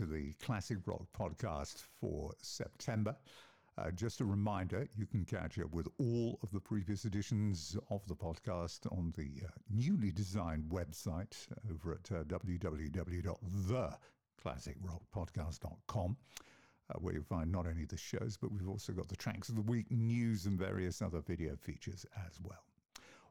to the Classic Rock podcast for September. Uh, just a reminder, you can catch up with all of the previous editions of the podcast on the uh, newly designed website over at uh, www.theclassicrockpodcast.com, uh, where you'll find not only the shows, but we've also got the tracks of the week, news, and various other video features as well.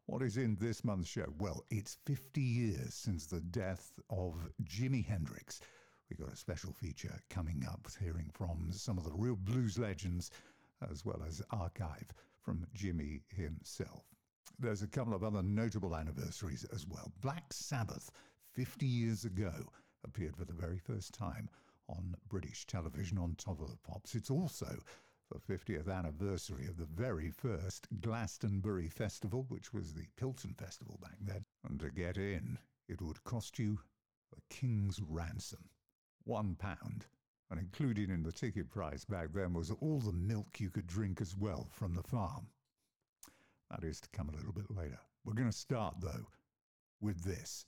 What is in this month's show? Well, it's 50 years since the death of Jimi Hendrix. We've got a special feature coming up, hearing from some of the real blues legends, as well as archive from Jimi himself. There's a couple of other notable anniversaries as well. Black Sabbath, 50 years ago, appeared for the very first time on British television on Top of the Pops. It's also the 50th anniversary of the very first Glastonbury Festival, which was the Pilton Festival back then. And to get in, it would cost you a king's ransom. One pound. And included in the ticket price back then was all the milk you could drink as well from the farm. That is to come a little bit later. We're going to start, though, with this.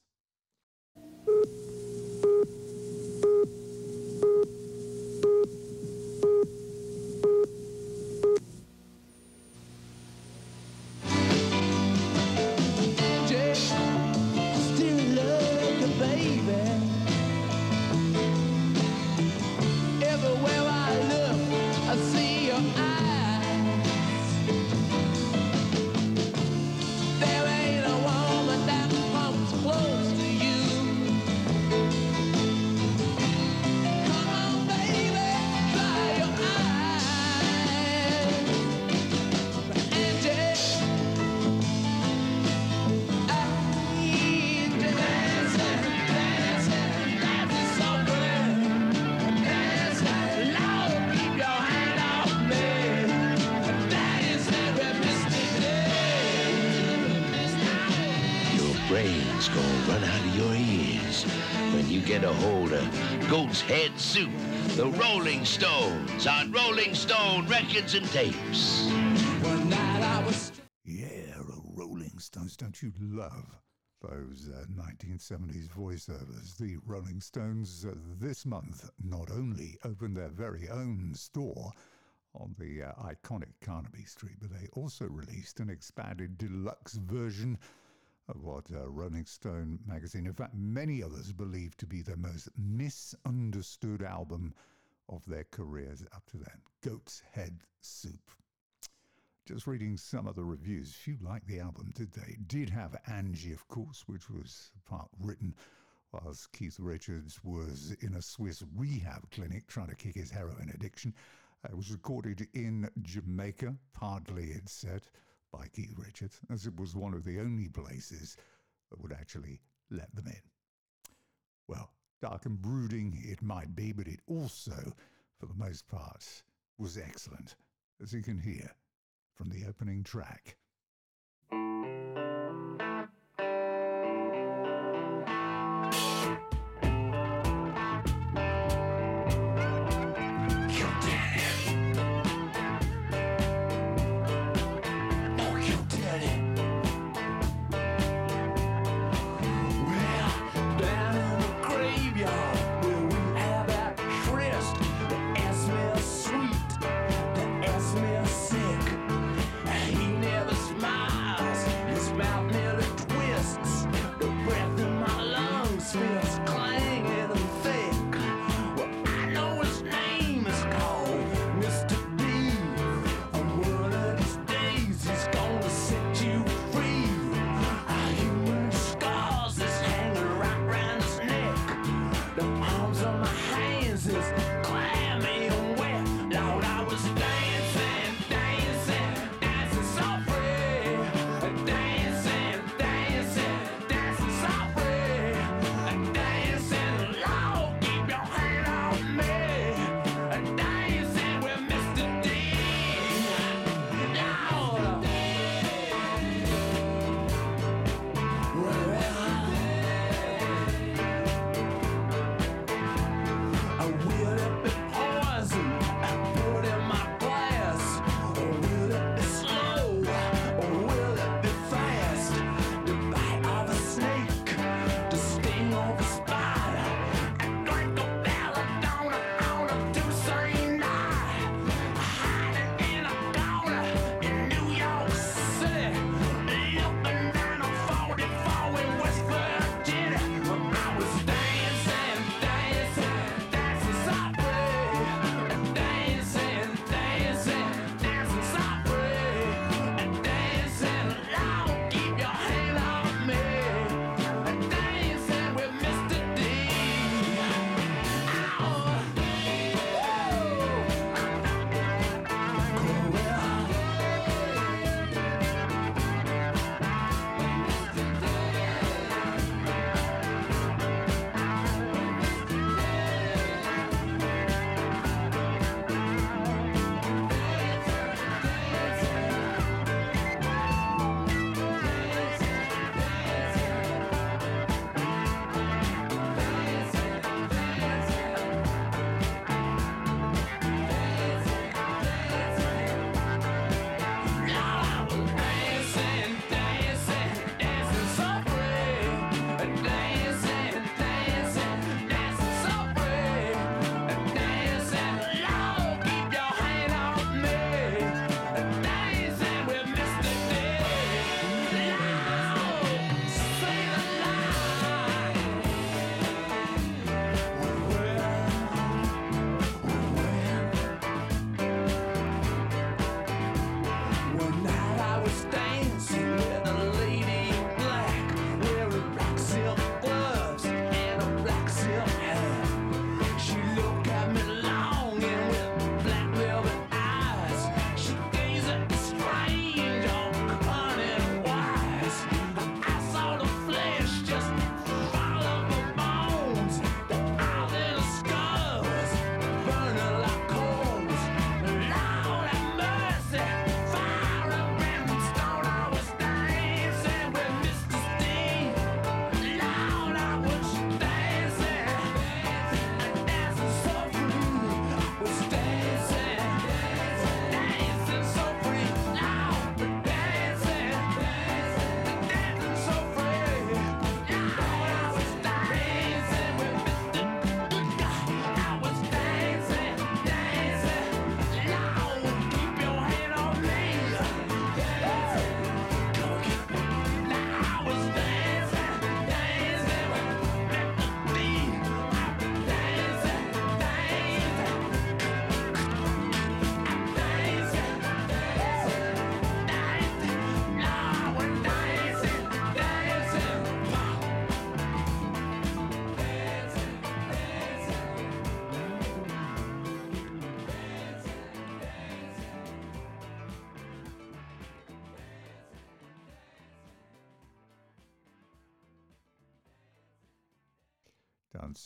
Head Soup, the Rolling Stones on Rolling Stone Records and Tapes. Yeah, Rolling Stones. Don't you love those uh, 1970s voiceovers? The Rolling Stones uh, this month not only opened their very own store on the uh, iconic Carnaby Street, but they also released an expanded deluxe version of what uh, Rolling Stone magazine, in fact, many others believe to be the most misunderstood album of their careers up to then Goat's Head Soup. Just reading some of the reviews, few liked the album, did they? Did have Angie, of course, which was part written whilst Keith Richards was in a Swiss rehab clinic trying to kick his heroin addiction. Uh, it was recorded in Jamaica, partly, it said by Keith Richards, as it was one of the only places that would actually let them in. Well, dark and brooding it might be, but it also, for the most part, was excellent, as you can hear from the opening track.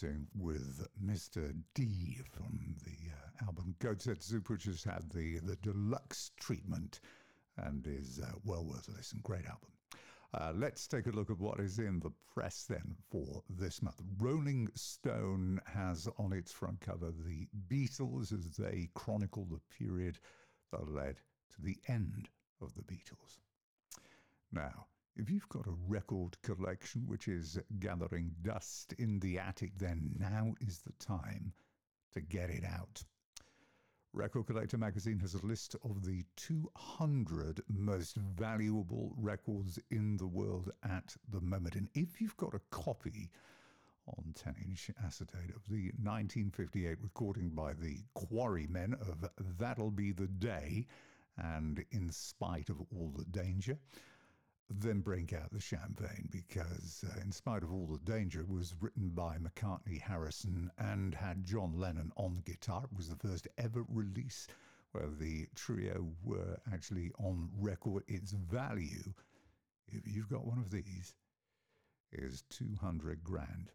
Dancing with Mr. D from the uh, album Goat's Head Soup, which has had the, the deluxe treatment and is uh, well worth a listen. Great album. Uh, let's take a look at what is in the press then for this month. Rolling Stone has on its front cover the Beatles as they chronicle the period that led to the end of the Beatles. Now, if you've got a record collection which is gathering dust in the attic, then now is the time to get it out. Record Collector magazine has a list of the 200 most valuable records in the world at the moment. And if you've got a copy on 10 inch acetate of the 1958 recording by the Quarrymen of That'll Be the Day and In Spite of All the Danger, then break out the champagne because, uh, in spite of all the danger, it was written by McCartney Harrison and had John Lennon on guitar. It was the first ever release where the trio were actually on record. Its value, if you've got one of these, is 200 grand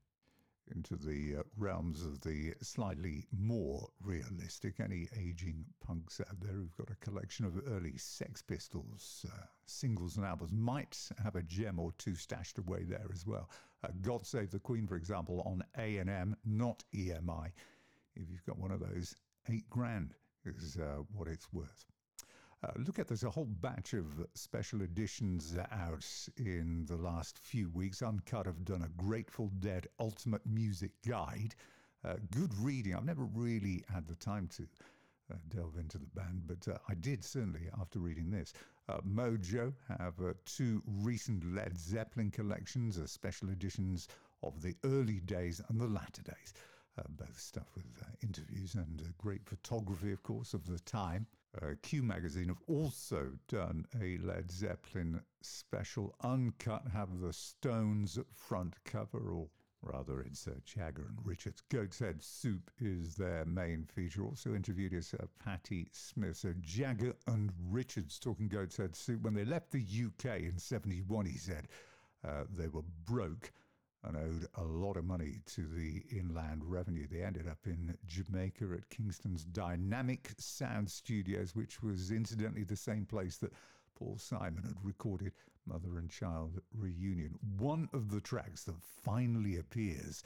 into the uh, realms of the slightly more realistic. Any aging punks out there who've got a collection of early Sex Pistols uh, singles and albums might have a gem or two stashed away there as well. Uh, God Save the Queen, for example, on A&M, not EMI. If you've got one of those, eight grand is uh, what it's worth. Uh, look at there's a whole batch of special editions out in the last few weeks. Uncut have done a Grateful Dead Ultimate Music Guide. Uh, good reading. I've never really had the time to uh, delve into the band, but uh, I did certainly after reading this. Uh, Mojo have uh, two recent Led Zeppelin collections, special editions of the early days and the latter days. both stuff with interviews and great photography, of course, of the time uh, Q Magazine have also done a Led Zeppelin special, uncut, have the Stones front cover, or rather, it's uh, Jagger and Richards. Goat's Head Soup is their main feature. Also interviewed is uh, Patti Smith. So Jagger and Richards talking Goat's Head Soup. When they left the UK in 71, he said uh, they were broke and owed a lot of money to the inland revenue. They ended up in Jamaica at Kingston's Dynamic Sound Studios, which was incidentally the same place that Paul Simon had recorded Mother and Child Reunion. One of the tracks that finally appears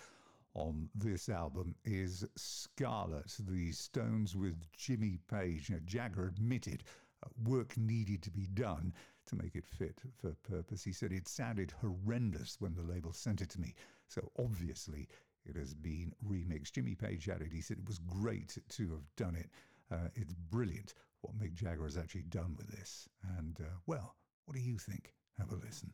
on this album is Scarlet, the Stones with Jimmy Page. Now, Jagger admitted uh, work needed to be done to make it fit for purpose. He said it sounded horrendous when the label sent it to me, so obviously it has been remixed. Jimmy Page added, he said it was great to have done it. Uh, it's brilliant what Mick Jagger has actually done with this. And, uh, well, what do you think? Have a listen.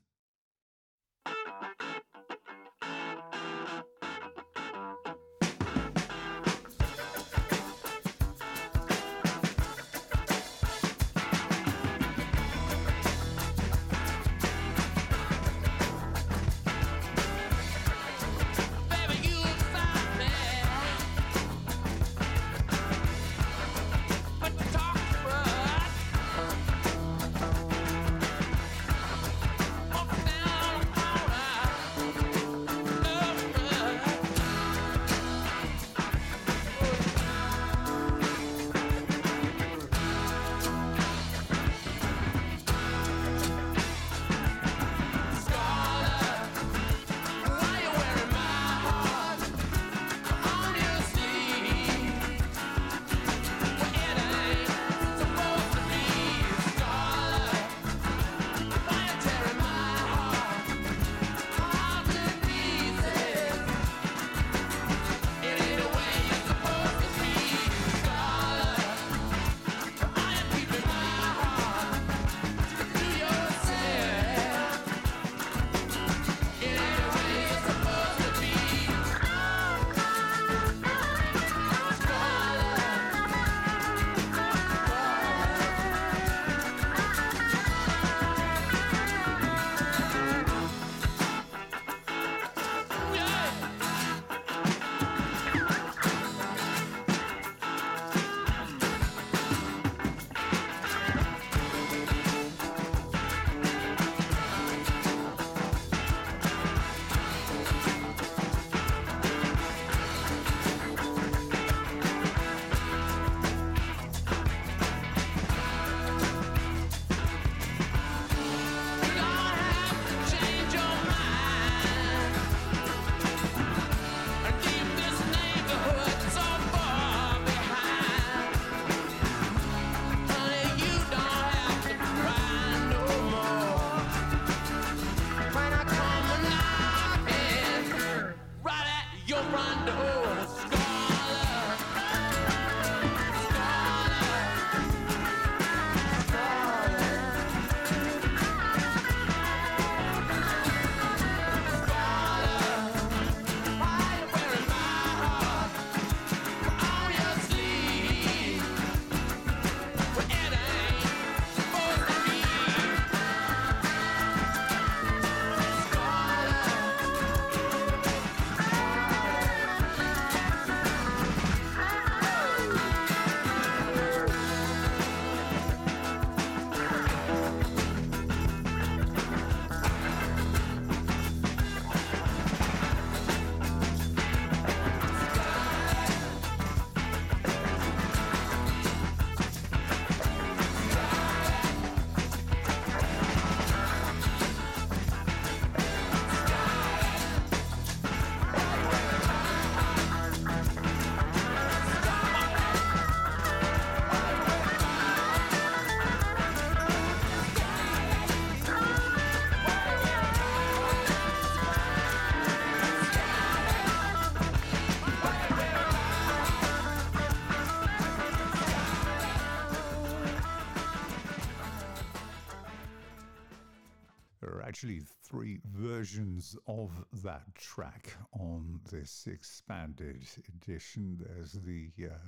Three versions of that track on this expanded edition. There's the uh,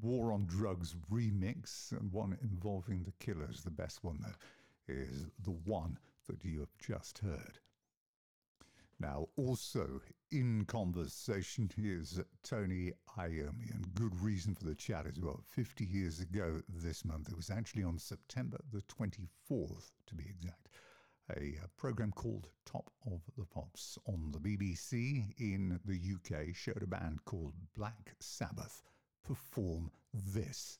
War on Drugs remix and one involving the Killers. The best one, though, is the one that you have just heard. Now, also in conversation is Tony Iommi, and good reason for the chat as well. 50 years ago this month, it was actually on September the 24th, to be exact, a, program called Top of the Pops on the BBC in the UK showed a band called Black Sabbath perform this.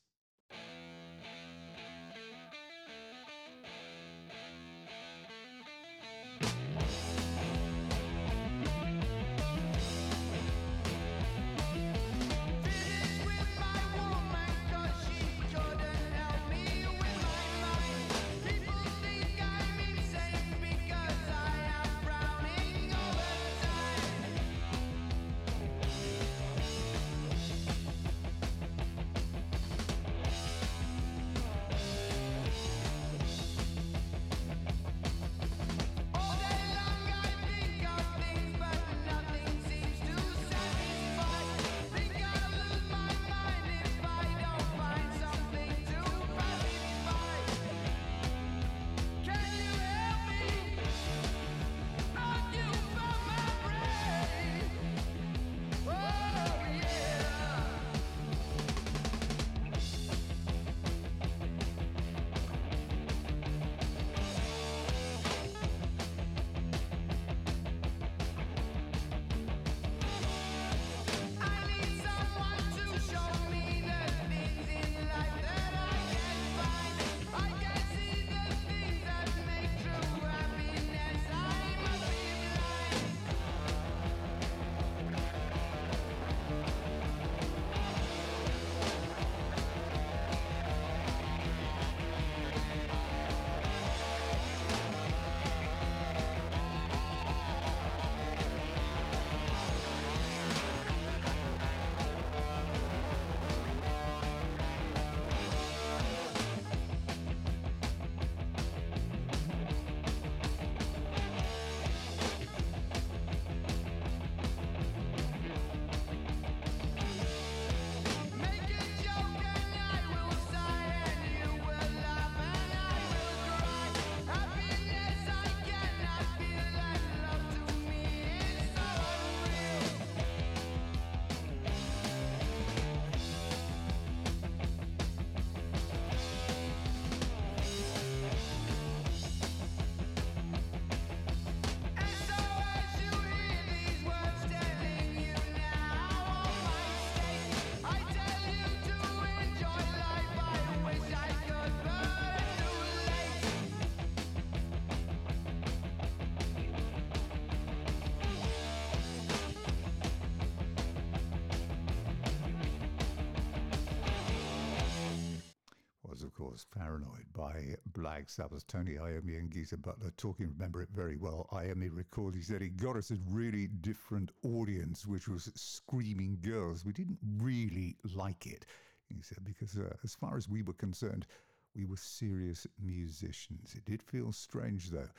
By Black Sabbath. Tony Iommi and Geezer Butler talking, remember it very well. Iommi recorded, he said he got us a really different audience, which was screaming girls. We didn't really like it, he said, because uh, as far as we were concerned, we were serious musicians. It did feel strange, though.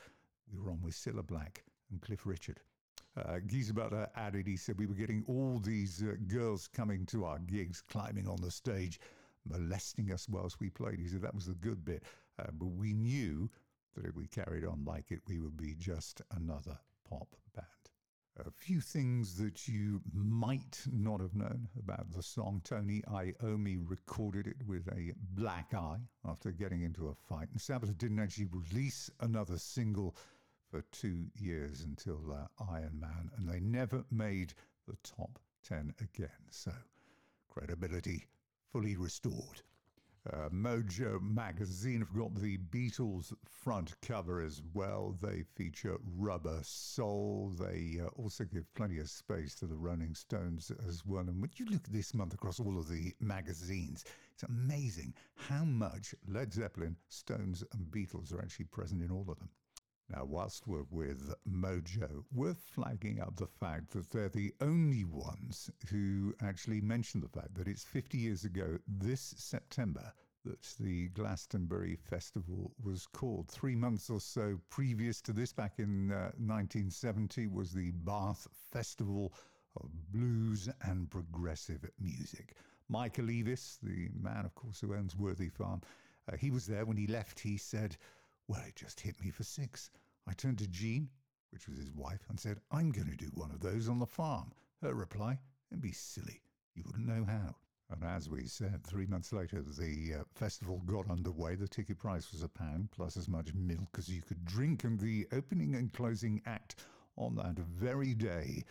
We were on with Cilla Black and Cliff Richard. Uh, Geezer Butler added, he said, we were getting all these uh, girls coming to our gigs, climbing on the stage molesting us whilst we played. He said that was the good bit. Uh, but we knew that if we carried on like it, we would be just another pop band. A few things that you might not have known about the song. Tony Iommi recorded it with a black eye after getting into a fight. And Sabbath didn't actually release another single for two years until uh, Iron Man, and they never made the top 10 again. So, credibility fully restored. Uh, Mojo magazine have got the Beatles front cover as well. They feature Rubber Soul. They uh, also give plenty of space to the Rolling Stones as well. And when you look at this month across all of the magazines, it's amazing how much Led Zeppelin, Stones, and Beatles are actually present in all of them. Now, whilst we're with Mojo, worth flagging up the fact that they're the only ones who actually mention the fact that it's 50 years ago this September that the Glastonbury Festival was called. Three months or so previous to this, back in uh, 1970, was the Bath Festival of Blues and Progressive Music. Michael Eavis, the man, of course, who owns Worthy Farm, uh, he was there when he left. He said, Well, it just hit me for six. I turned to Jean, which was his wife, and said, I'm going to do one of those on the farm. Her reply, It'd be silly. You wouldn't know how. And as we said, three months later, the uh, festival got underway. The ticket price was a pound plus as much milk as you could drink. And the opening and closing act on that very day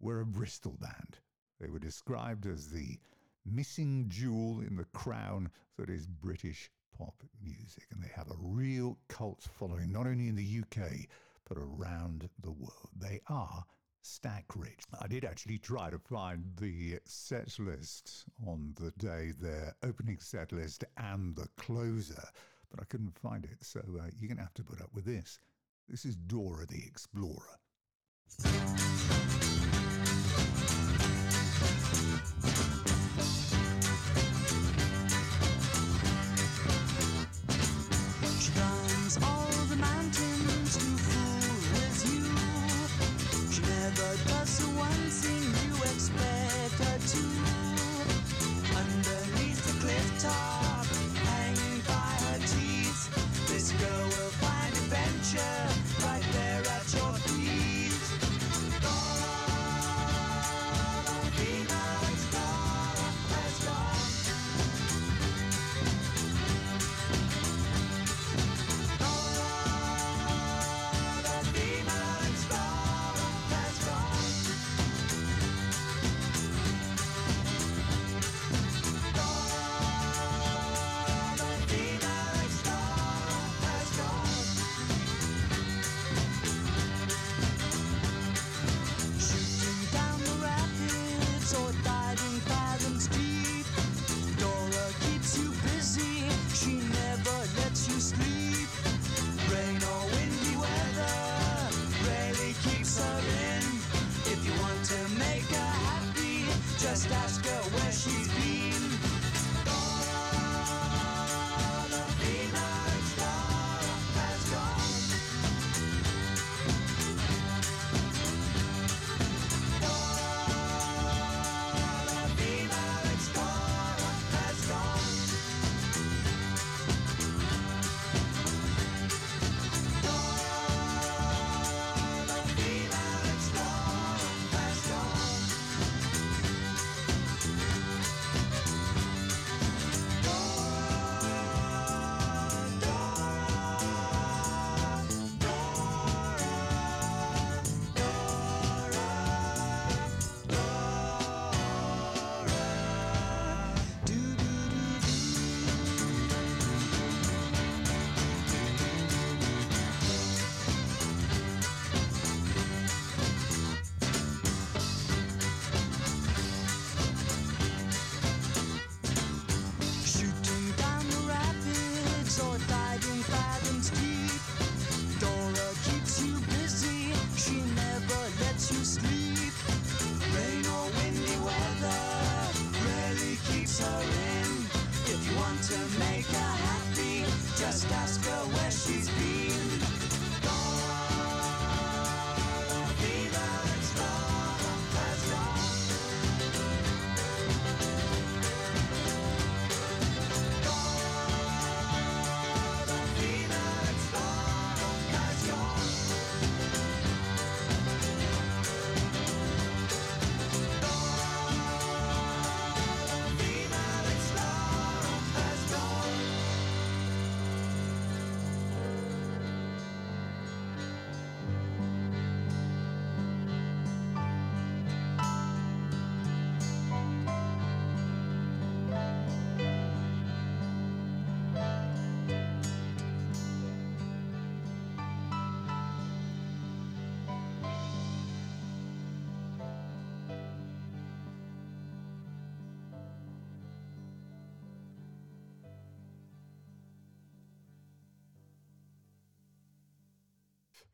were a Bristol band. They were described as the missing jewel in the crown that is British pop music. And they have a real cult following, not only in the UK, but around the world. They are Stack Ridge. I did actually try to find the set list on the day, their opening set list and the closer, but I couldn't find it. So uh, you're going to have to put up with this. This is Dora the Explorer.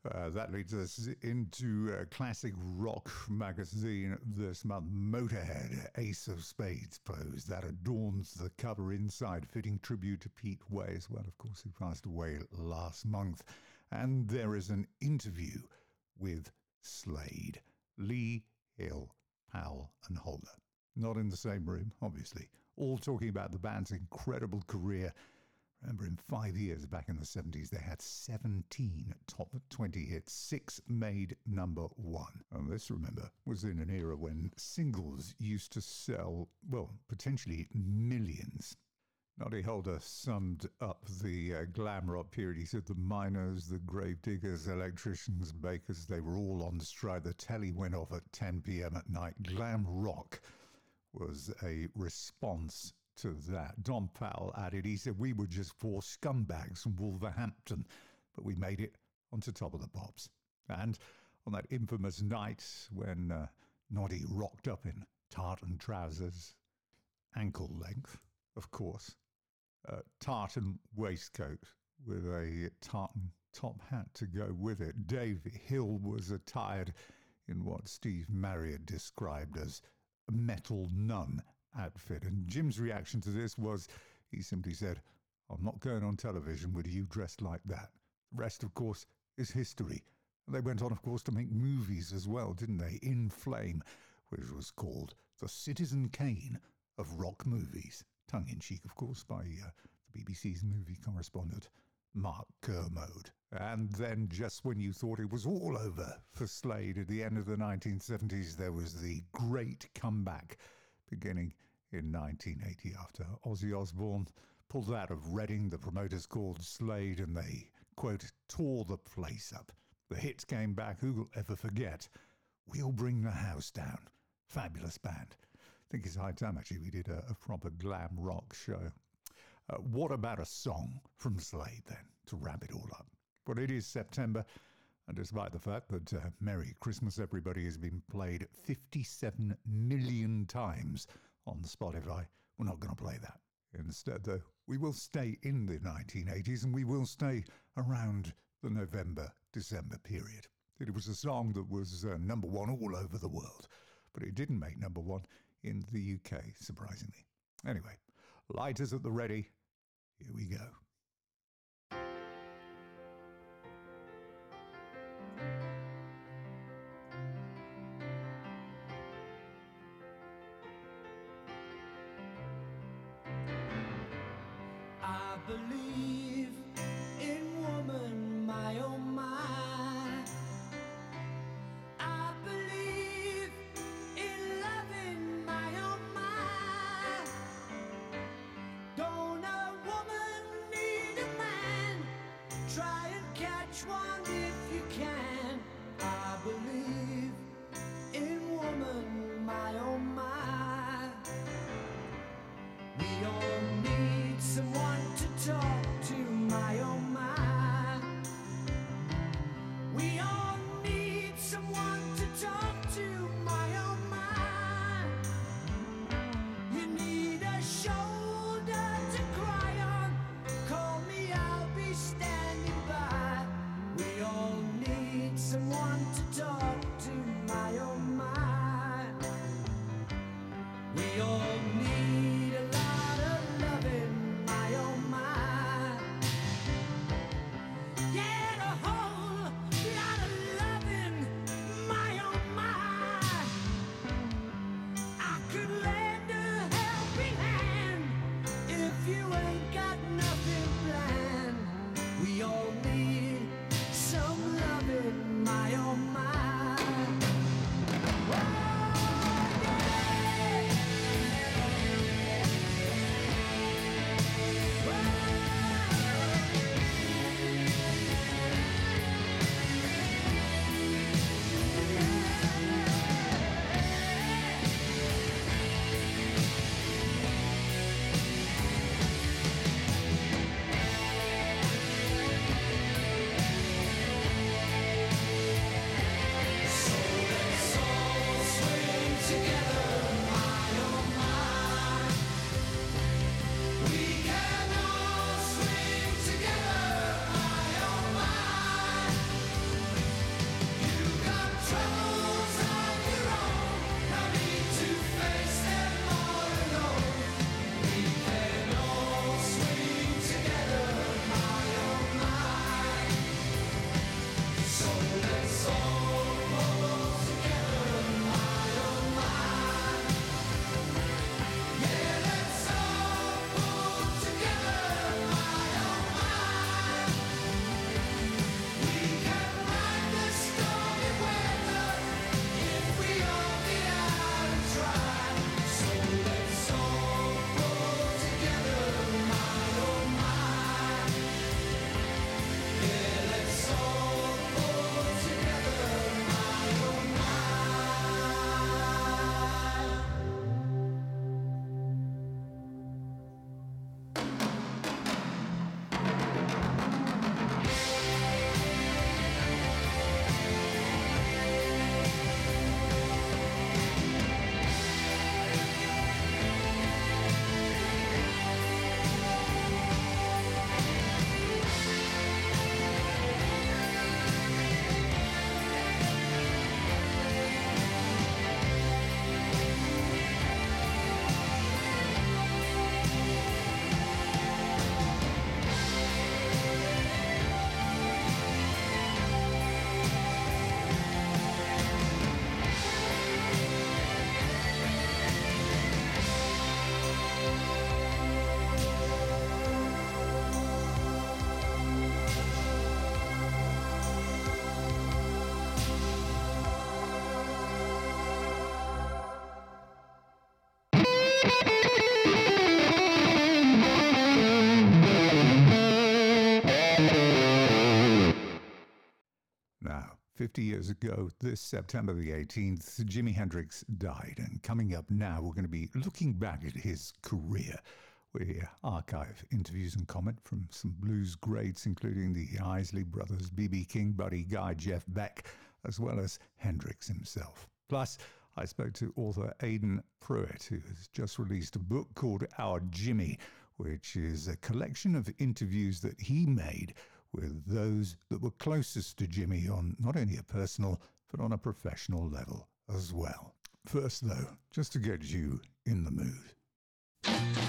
Uh, that leads us into a classic rock magazine this month, Motorhead, Ace of Spades pose that adorns the cover inside, fitting tribute to Pete Way as well, of course, who passed away last month. And there is an interview with Slade, Lea, Hill, Powell, and Holder. Not in the same room, obviously, all talking about the band's incredible career Remember, in five years back in the 70s, they had 17 top 20 hits, six made number one. And this, remember, was in an era when singles used to sell, well, potentially millions. Noddy Holder summed up the uh, glam rock period. He said the miners, the grave diggers, electricians, bakers, they were all on stride. The telly went off at 10 p.m. at night. Glam rock was a response to that. Don Powell added, he said, We were just four scumbags from Wolverhampton, but we made it onto top of the pops. And on that infamous night when uh, Noddy rocked up in tartan trousers, ankle length, of course, uh, tartan waistcoat with a tartan top hat to go with it. Dave Hill was attired in what Steve Marriott described as a metal nun outfit. And Jim's reaction to this was he simply said, I'm not going on television with you dressed like that. The rest, of course, is history. They went on, of course, to make movies as well, didn't they? In Flame, which was called The Citizen Kane of rock movies. Tongue in cheek, of course, by uh, the BBC's movie correspondent, Mark Kermode. And then, just when you thought it was all over for Slade at the end of the 1970s, there was the great comeback beginning in 1980 after Ozzy Osbourne pulled out of Reading. The promoters called Slade and they, quote, tore the place up. The hits came back. Who'll ever forget? We'll Bring the House Down. Fabulous band. I think it's high time actually we did a, a proper glam rock show. Uh, what about a song from Slade then to wrap it all up? Well, it is September, and despite the fact that uh, Merry Christmas Everybody has been played 57 million times on Spotify, we're not going to play that. Instead, though, we will stay in the 1980s and we will stay around the November December period. It was a song that was uh, number one all over the world, but it didn't make number one in the UK, surprisingly. Anyway, lighters at the ready. Here we go. Years ago, this September the 18th, Jimi Hendrix died. And coming up now, we're going to be looking back at his career. We archive interviews and comment from some blues greats, including the Isley Brothers, B.B. King, Buddy Guy, Jeff Beck, as well as Hendrix himself. Plus, I spoke to author Aiden Prewett, who has just released a book called Our Jimi, which is a collection of interviews that he made with those that were closest to Jimi on not only a personal, but on a professional level as well. First, though, just to get you in the mood.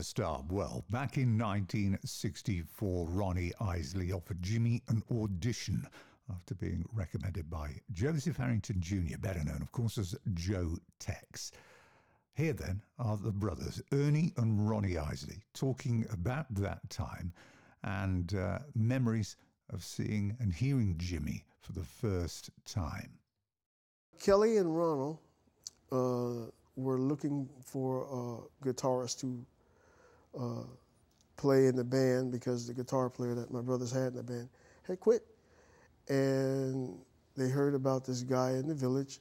To? Well, back in 1964, Ronnie Isley offered Jimi an audition after being recommended by Joseph Harrington Jr., better known, of course, as Joe Tex. Here then are the brothers, Ernie and Ronnie Isley, talking about that time and uh, memories of seeing and hearing Jimi for the first time. Kelly and Ronald uh, were looking for a guitarist to uh, play in the band because the guitar player that my brothers had in the band had quit. And they heard about this guy in the village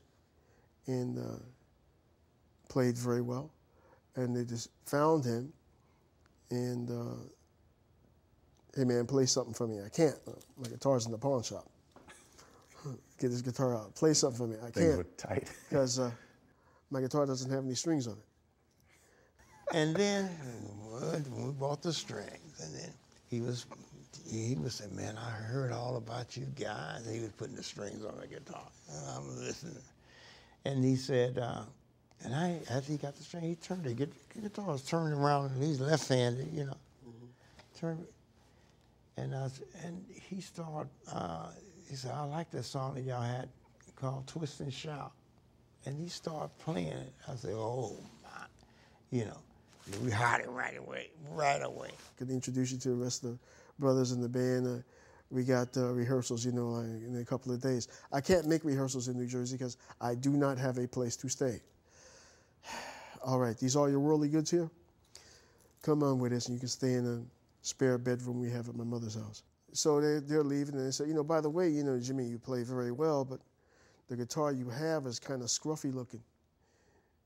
and uh, played very well. And they just found him and, uh, hey man, play something for me. I can't. My guitar's in the pawn shop. Get this guitar out. Play something for me. I can't were tight. because uh, my guitar doesn't have any strings on it. And then we bought the strings, and then he was he was saying, "Man, I heard all about you guys." And he was putting the strings on the guitar, and I'm listening. And he said, uh, and I as he got the string, he turned the gu- guitar was turning around, and he's left-handed, you know. Turned, and I was, and he started. Uh, he said, "I like that song that y'all had called Twist and Shout," and he started playing it. I said, "Oh my," you know. We hired it right away, right away. Could introduce you to the rest of the brothers in the band. Uh, we got uh, rehearsals, you know, like in a couple of days. I can't make rehearsals in New Jersey because I do not have a place to stay. All right, these are your worldly goods here. Come on with us, and you can stay in a spare bedroom we have at my mother's house. So they, they're leaving, and they say, you know, by the way, you know, Jimi, you play very well, but the guitar you have is kind of scruffy looking.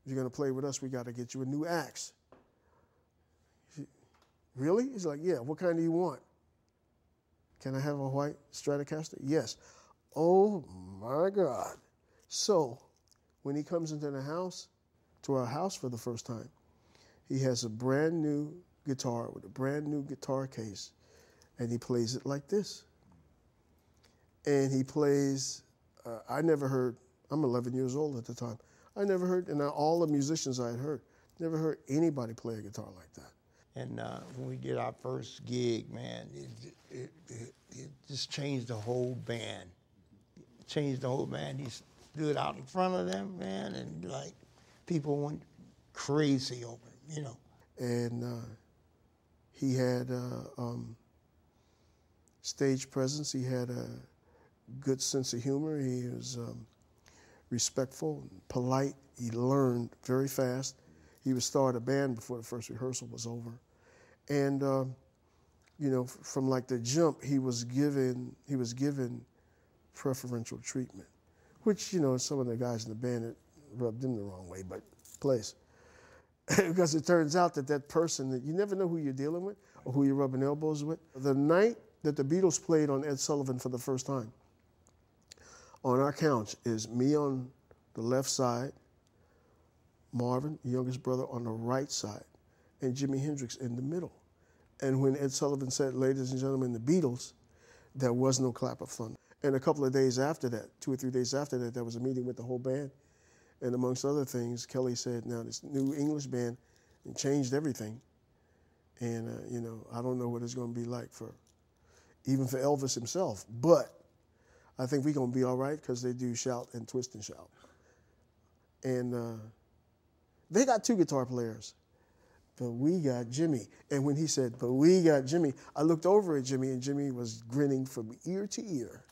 If you're going to play with us, we got to get you a new axe. Really? He's like, yeah, what kind do you want? Can I have a white Stratocaster? Yes. Oh my God. So when he comes into the house, to our house for the first time, he has a brand new guitar with a brand new guitar case, and he plays it like this. And he plays, uh, I never heard, I'm 11 years old at the time. I never heard, and all the musicians I had heard, never heard anybody play a guitar like that. And uh, when we did our first gig, man, it, it, it, it just changed the whole band. It changed the whole band. He stood out in front of them, man, and like people went crazy over him, you know. and uh, he had uh, um, stage presence. He had a good sense of humor. He was um, respectful, polite. He learned very fast. He would start a band before the first rehearsal was over, and um, you know, from like the jump, he was given he was given preferential treatment, which you know some of the guys in the band it rubbed him the wrong way, but place because it turns out that that person that you never know who you're dealing with or who you're rubbing elbows with. The night that the Beatles played on Ed Sullivan for the first time, on our couch is me on the left side, Marvin, youngest brother, on the right side, and Jimi Hendrix in the middle. And when Ed Sullivan said, "Ladies and gentlemen, the Beatles," there was no clap of thunder. And a couple of days after that, two or three days after that, there was a meeting with the whole band. And amongst other things, Kelly said, now this new English band changed everything. And, uh, you know, I don't know what it's going to be like for, even for Elvis himself. But I think we're going to be all right because they do shout and twist and shout. And uh, they got two guitar players, but we got Jimi. And when he said, but we got Jimi, I looked over at Jimi and Jimi was grinning from ear to ear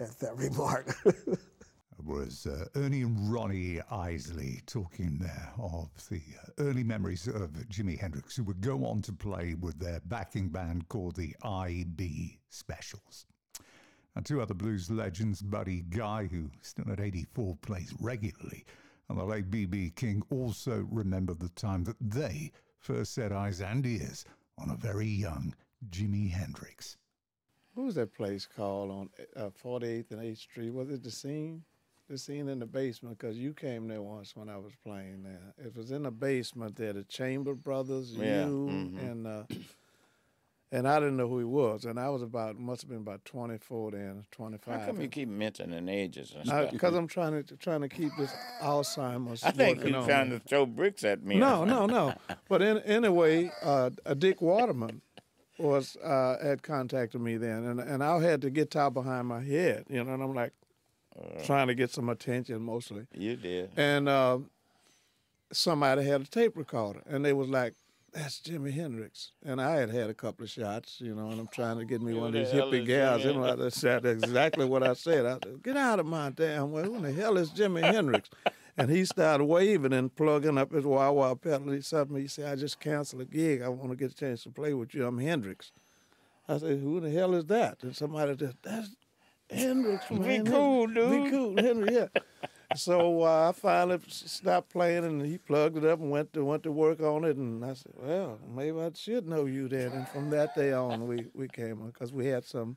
at that remark. It was uh, Ernie and Ronnie Isley talking there of the uh, early memories of Jimi Hendrix, who would go on to play with their backing band called the IB Specials. And two other blues legends, Buddy Guy, who still at 84 plays regularly, and the late B.B. King also remembered the time that they first set eyes and ears on a very young Jimi Hendrix. What was that place called on uh, 48th and 8th Street? Was it the scene? The scene in the basement, because you came there once when I was playing there. It was in the basement there, the Chamber Brothers, Yeah, you, mhm. and uh, and I didn't know who he was. And I was about, must have been about 24 then, 25. How come you keep mentioning ages and stuff? Because I'm trying to trying to keep this Alzheimer's. I think you on trying to throw bricks at me. No, no, no. But in, anyway, uh, uh, Dick Waterman was uh, had contacted me then, and and I had the guitar behind my head, you know, and I'm like trying to get some attention mostly. You did. And uh, somebody had a tape recorder, and they was like, that's Jimi Hendrix. And I had had a couple of shots, you know, and I'm trying to get me one of these hell hippie gals. You know, I said exactly what I said. I said, get out of my damn way. Who the hell is Jimi Hendrix? And he started waving and plugging up his wah wah pedal. He said he said, I just canceled a gig. I want to get a chance to play with you. I'm Hendrix. I said, who the hell is that? And somebody just, that's Hendrix from Be Hendrix. cool, dude. Be cool, Henry, yeah. So uh, I finally stopped playing, and he plugged it up and went to went to work on it. And I said, "Well, maybe I should know you then." And from that day on, we we came on because we had some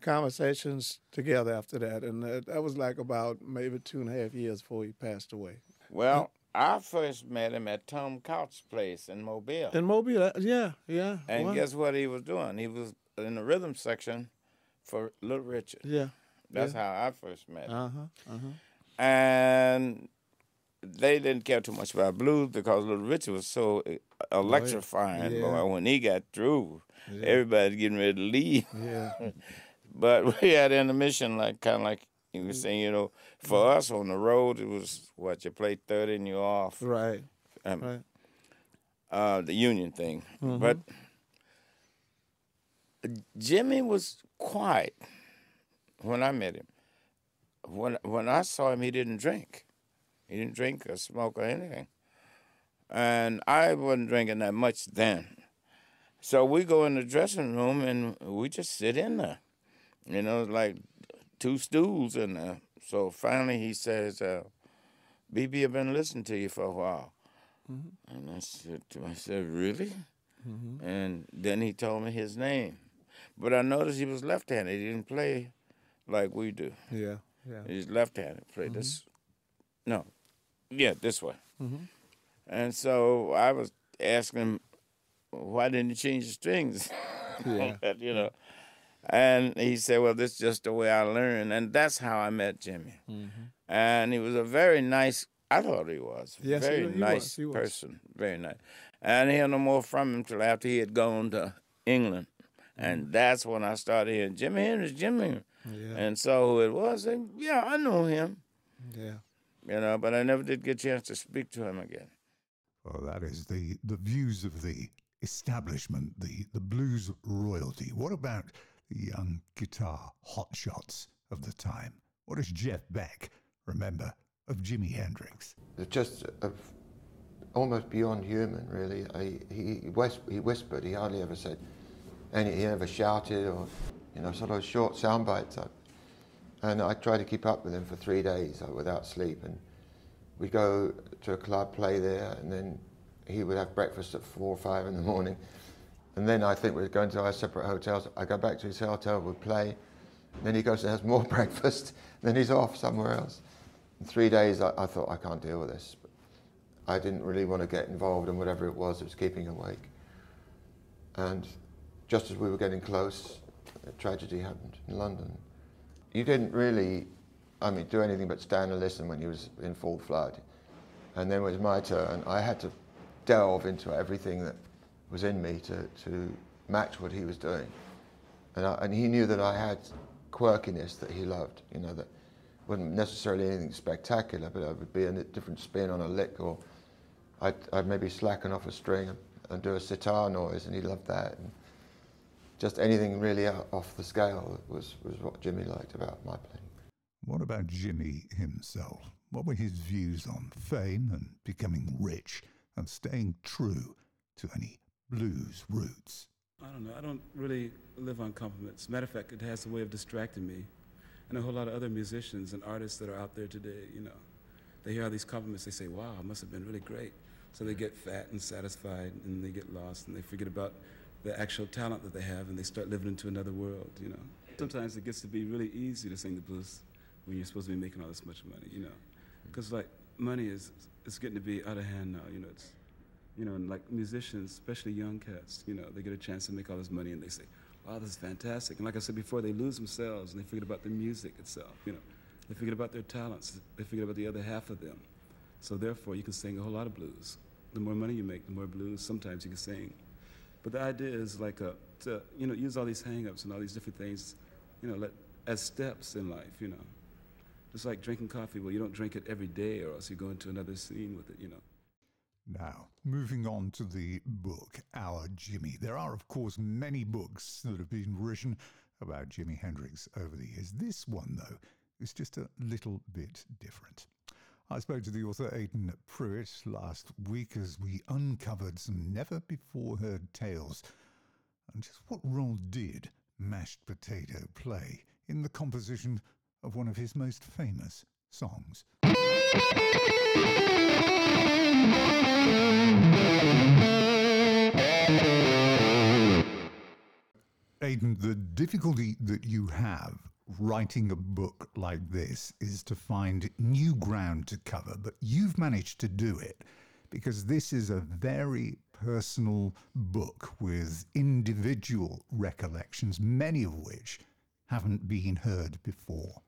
conversations together after that, and uh, that was like about maybe two and a half years before he passed away. Well, I first met him at Tom Couch's place in Mobile. In Mobile, uh, yeah, yeah. And well, guess what he was doing? He was in the rhythm section for Little Richard. Yeah. That's how I first met him. Uh-huh, Uh huh. And they didn't care too much about blues because Little Richard was so uh, electrifying. Yeah. Boy, when he got through, everybody's getting ready to leave. Yeah. But we had intermission, like kind of like you were saying, you know, for us on the road, it was what you play 30 and you're off. Right. Um, Right. uh, the union thing. Mm-hmm. But Jimi was quiet when I met him. When when I saw him, he didn't drink. He didn't drink or smoke or anything. And I wasn't drinking that much then. So we go in the dressing room and we just sit in there. You know, like two stools in there. So finally he says, uh, BB, I've been listening to you for a while. And I said to myself, really? And then he told me his name. But I noticed he was left-handed. He didn't play like we do. Yeah. Yeah. He's left-handed. Play this. Mm-hmm. No. Yeah, this way. Mm-hmm. And so I was asking him, why didn't you change the strings? Yeah. you know. And he said, well, this is just the way I learned. And that's how I met Jimi. Mm-hmm. And he was a very nice, I thought he was, Yes, very he was, nice he was. person. Very nice. And I hear no more from him till after he had gone to England. And that's when I started hearing Jimi Hendrix, Jimi. Yeah. And so who it was, I, yeah, I know him, Yeah. you know, but I never did get a chance to speak to him again. Well, that is the, the views of the establishment, the, the blues royalty. What about the young guitar hotshots of the time? What does Jeff Beck remember of Jimi Hendrix? It's just uh, almost beyond human, really. I, he, he, whis- he whispered, he hardly ever said and he never shouted or, you know, sort of short sound bites. And I tried to keep up with him for three days without sleep. And we'd go to a club, play there, and then he would have breakfast at four or five in the morning. And then I think we'd go into our separate hotels. I go back to his hotel, we'd play. Then he goes and has more breakfast. Then he's off somewhere else. In three days, I, I thought, I can't deal with this. I didn't really want to get involved in whatever it was that was keeping him awake. And just as we were getting close, a tragedy happened in London. You didn't really, I mean, do anything but stand and listen when he was in full flood. And then it was my turn. I had to delve into everything that was in me to, to match what he was doing. And, I, and he knew that I had quirkiness that he loved, you know, that wasn't necessarily anything spectacular, but it would be a different spin on a lick, or I'd, I'd maybe slacken off a string and, and do a sitar noise, and he loved that. And just anything really off the scale was, was what Jimi liked about my playing. What about Jimi himself? What were his views on fame and becoming rich and staying true to any blues roots? I don't know. I don't really live on compliments. Matter of fact, it has a way of distracting me. And a whole lot of other musicians and artists that are out there today, you know, they hear all these compliments. They say, wow, it must have been really great. So they get fat and satisfied and they get lost and they forget about the actual talent that they have and they start living into another world, you know. Sometimes it gets to be really easy to sing the blues when you're supposed to be making all this much money, you know. Mm. Because, like, money is it's getting to be out of hand now, you know. It's, you know, and like musicians, especially young cats, you know, they get a chance to make all this money and they say, wow, this is fantastic. And like I said before, they lose themselves and they forget about the music itself, you know. They forget about their talents. They forget about the other half of them. So therefore, you can sing a whole lot of blues. The more money you make, the more blues sometimes you can sing. But the idea is like a, to, you know, use all these hang-ups and all these different things, you know, let, as steps in life, you know. Just like drinking coffee, well, you don't drink it every day or else you go into another scene with it, you know. Now, moving on to the book, Our Jimi. There are, of course, many books that have been written about Jimi Hendrix over the years. This one, though, is just a little bit different. I spoke to the author Aiden Prewett last week as we uncovered some never before heard tales and just what role did mashed potato play in the composition of one of his most famous songs. Aidan, the difficulty that you have writing a book like this is to find new ground to cover, but you've managed to do it because this is a very personal book with individual recollections, many of which haven't been heard before.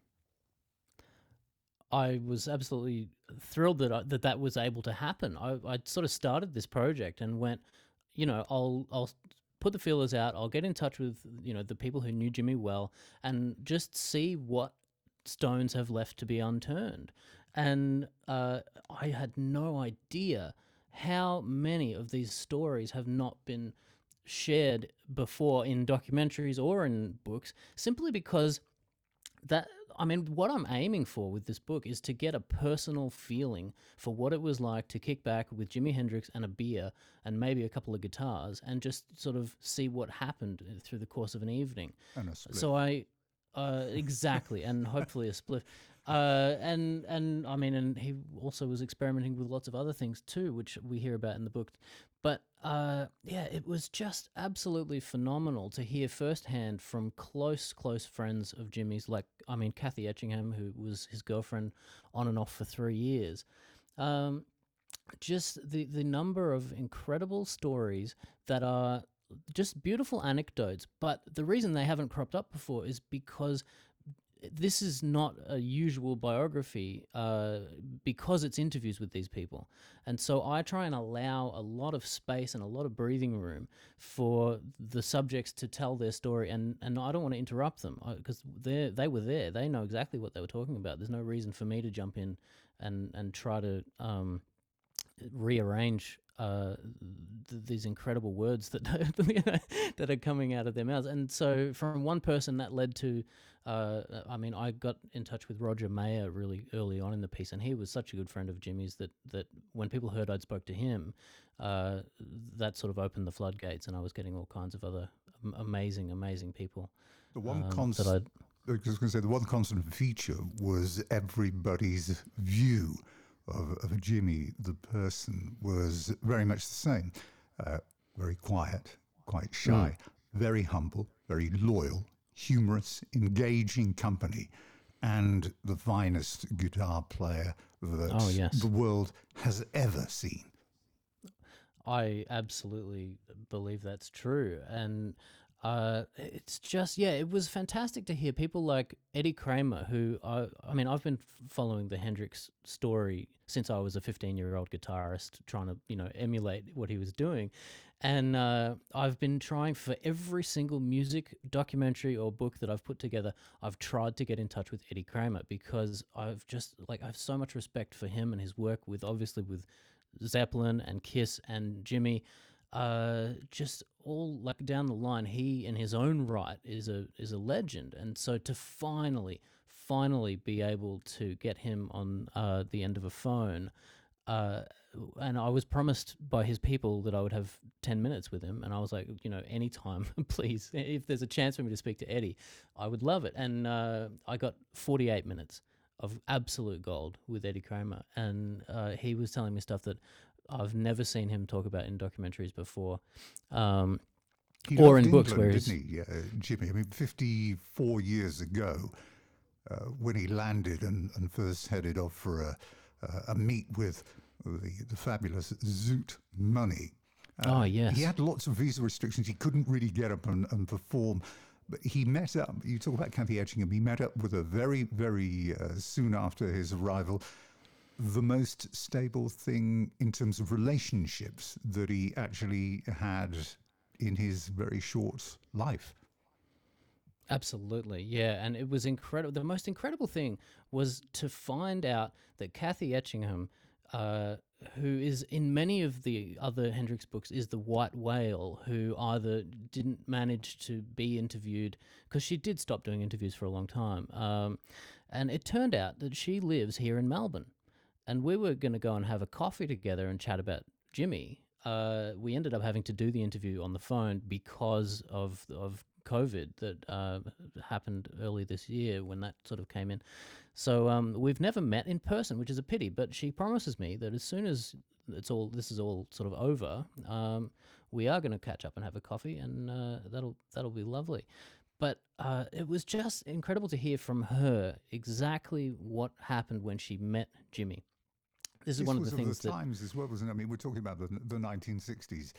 I was absolutely thrilled that I, that that was able to happen. I, I sort of started this project and went, you know, I'll I'll put the feelers out. I'll get in touch with you know the people who knew Jimi well and just see what stones have left to be unturned. And uh, I had no idea how many of these stories have not been shared before in documentaries or in books, simply because that I mean, what I'm aiming for with this book is to get a personal feeling for what it was like to kick back with Jimi Hendrix and a beer and maybe a couple of guitars and just sort of see what happened through the course of an evening. And a split. So I, uh, exactly, and hopefully a split. Uh, and and I mean, and he also was experimenting with lots of other things too, which we hear about in the book. But uh, yeah, it was just absolutely phenomenal to hear firsthand from close, close friends of Jimi's, like I mean, Kathy Etchingham, who was his girlfriend on and off for three years. Um, just the the number of incredible stories that are just beautiful anecdotes. But the reason they haven't cropped up before is because this is not a usual biography uh, because it's interviews with these people. And so I try and allow a lot of space and a lot of breathing room for the subjects to tell their story. And, and I don't want to interrupt them because they they were there. They know exactly what they were talking about. There's no reason for me to jump in and, and try to um, rearrange uh, th- these incredible words that that are coming out of their mouths. And so, from one person, that led to, uh, I mean, I got in touch with Roger Mayer really early on in the piece, and he was such a good friend of Jimi's that that when people heard I'd spoke to him, uh, that sort of opened the floodgates, and I was getting all kinds of other amazing, amazing people. The one um, constant, I was going to say, the one constant feature was everybody's view of, of Jimi, the person, was very much the same. Uh, very quiet, quite shy, very humble, very loyal, humorous, engaging company, and the finest guitar player that Oh, yes. the world has ever seen. I absolutely believe that's true. And uh, it's just, yeah, it was fantastic to hear people like Eddie Kramer, who I, I mean, I've been following the Hendrix story since I was a 15 year old guitarist, trying to, you know, emulate what he was doing. And uh, I've been trying for every single music documentary or book that I've put together, I've tried to get in touch with Eddie Kramer because I've just, like, I have so much respect for him and his work with, obviously, with Zeppelin and Kiss and Jimi. Uh, just all like down the line, he in his own right is a is a legend, and so to finally, finally be able to get him on uh, the end of a phone, uh, and I was promised by his people that I would have ten minutes with him, and I was like, you know, anytime, please, if there's a chance for me to speak to Eddie, I would love it, and uh, I got forty eight minutes of absolute gold with Eddie Kramer, and uh, he was telling me stuff that I've never seen him talk about in documentaries before, um, or in books England, where he's didn't he, uh, Jimi? I mean, 54 years ago, uh, when he landed and, and first headed off for a, uh, a meet with the, the fabulous Zoot Money. Oh, yes. He had lots of visa restrictions. He couldn't really get up and, and perform. But he met up, you talk about Kathy Etchingham, he met up with her very, very uh, soon after his arrival. The most stable thing in terms of relationships that he actually had in his very short life. Absolutely, yeah, and it was incredible. The most incredible thing was to find out that Kathy Etchingham uh, who is in many of the other Hendrix books is the white whale who either didn't manage to be interviewed because she did stop doing interviews for a long time, um, and it turned out that she lives here in Melbourne, and we were going to go and have a coffee together and chat about Jimi. Uh, we ended up having to do the interview on the phone because of of COVID that uh, happened early this year when that sort of came in. So um, we've never met in person, which is a pity. But she promises me that as soon as it's all this is all sort of over, um, we are going to catch up and have a coffee, and uh, that'll that'll be lovely. But uh, it was just incredible to hear from her exactly what happened when she met Jimi. This is This one of the things the that times as well, wasn't it? I mean, we're talking about the, the 1960s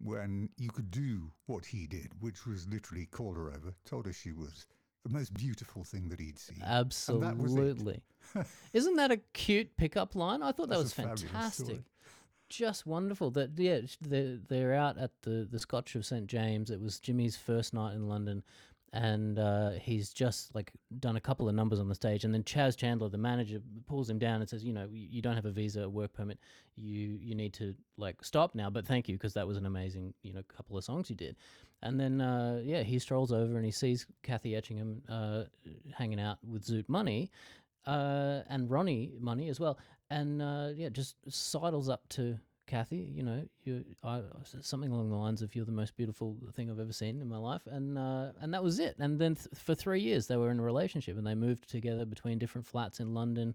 when you could do what he did, which was literally call her over, told her she was the most beautiful thing that he'd seen. and that was. Absolutely. Isn't that a cute pickup line? I thought that was That's a fabulous fantastic. Just wonderful. That yeah, they're they're out at the the Scotch of St James. It was Jimi's first night in London, and uh, he's just like done a couple of numbers on the stage. And then Chas Chandler, the manager, pulls him down and says, "You know, you, don't have a visa, a work permit. You you need to like stop now. But thank you because that was an amazing you know couple of songs you did." And then uh, yeah, he strolls over and he sees Kathy Etchingham uh, hanging out with Zoot Money, uh, and Ronnie Money as well. And uh, yeah, just sidles up to Kathy. You know, you I, something along the lines of "You're the most beautiful thing I've ever seen in my life," and uh, and that was it. And then th- for three years they were in a relationship, and they moved together between different flats in London.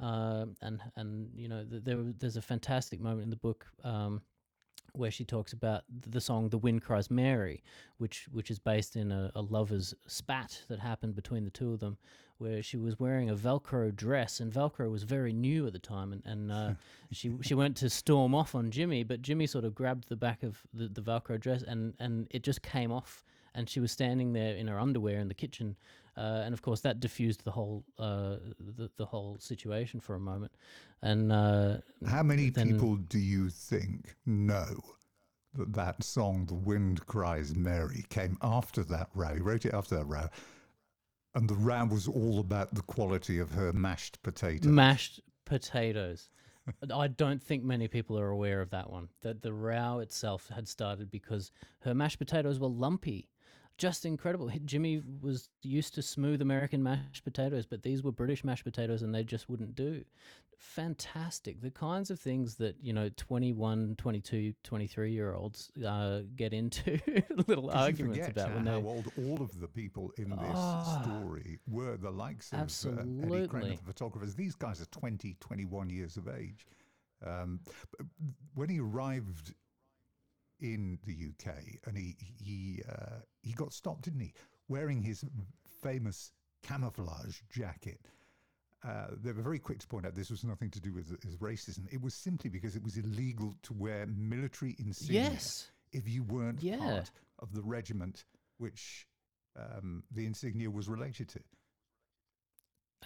Uh, and and you know, th- there there's a fantastic moment in the book. Um, where she talks about the song "The Wind Cries Mary," which which is based in a, a lovers' spat that happened between the two of them, where she was wearing a Velcro dress, and Velcro was very new at the time, and and uh, she she went to storm off on Jimi, but Jimi sort of grabbed the back of the, the Velcro dress, and and it just came off, and she was standing there in her underwear in the kitchen. Uh, and of course, that diffused the whole uh, the, the whole situation for a moment. And uh, How many then- people do you think know that that song, The Wind Cries Mary, came after that row? He wrote it after that row. And the row was all about the quality of her mashed potatoes. mashed potatoes. I don't think many people are aware of that one. That the row itself had started because her mashed potatoes were lumpy. Just incredible. Jimi was used to smooth American mashed potatoes, but these were British mashed potatoes and they just wouldn't do. Fantastic. The kinds of things that, you know, 21, 22, 23 year olds uh, get into little arguments about when how they. old all of the people in this Ah, story were the likes of uh, Eddie absolutely. Kramer, the photographers. These guys are 20, 21 years of age. Um, but when he arrived in the UK, and he he uh, he got stopped, didn't he, wearing his famous camouflage jacket. Uh, they were very quick to point out this was nothing to do with his racism. It was simply because it was illegal to wear military insignia Yes. if you weren't Yeah. part of the regiment which um, the insignia was related to.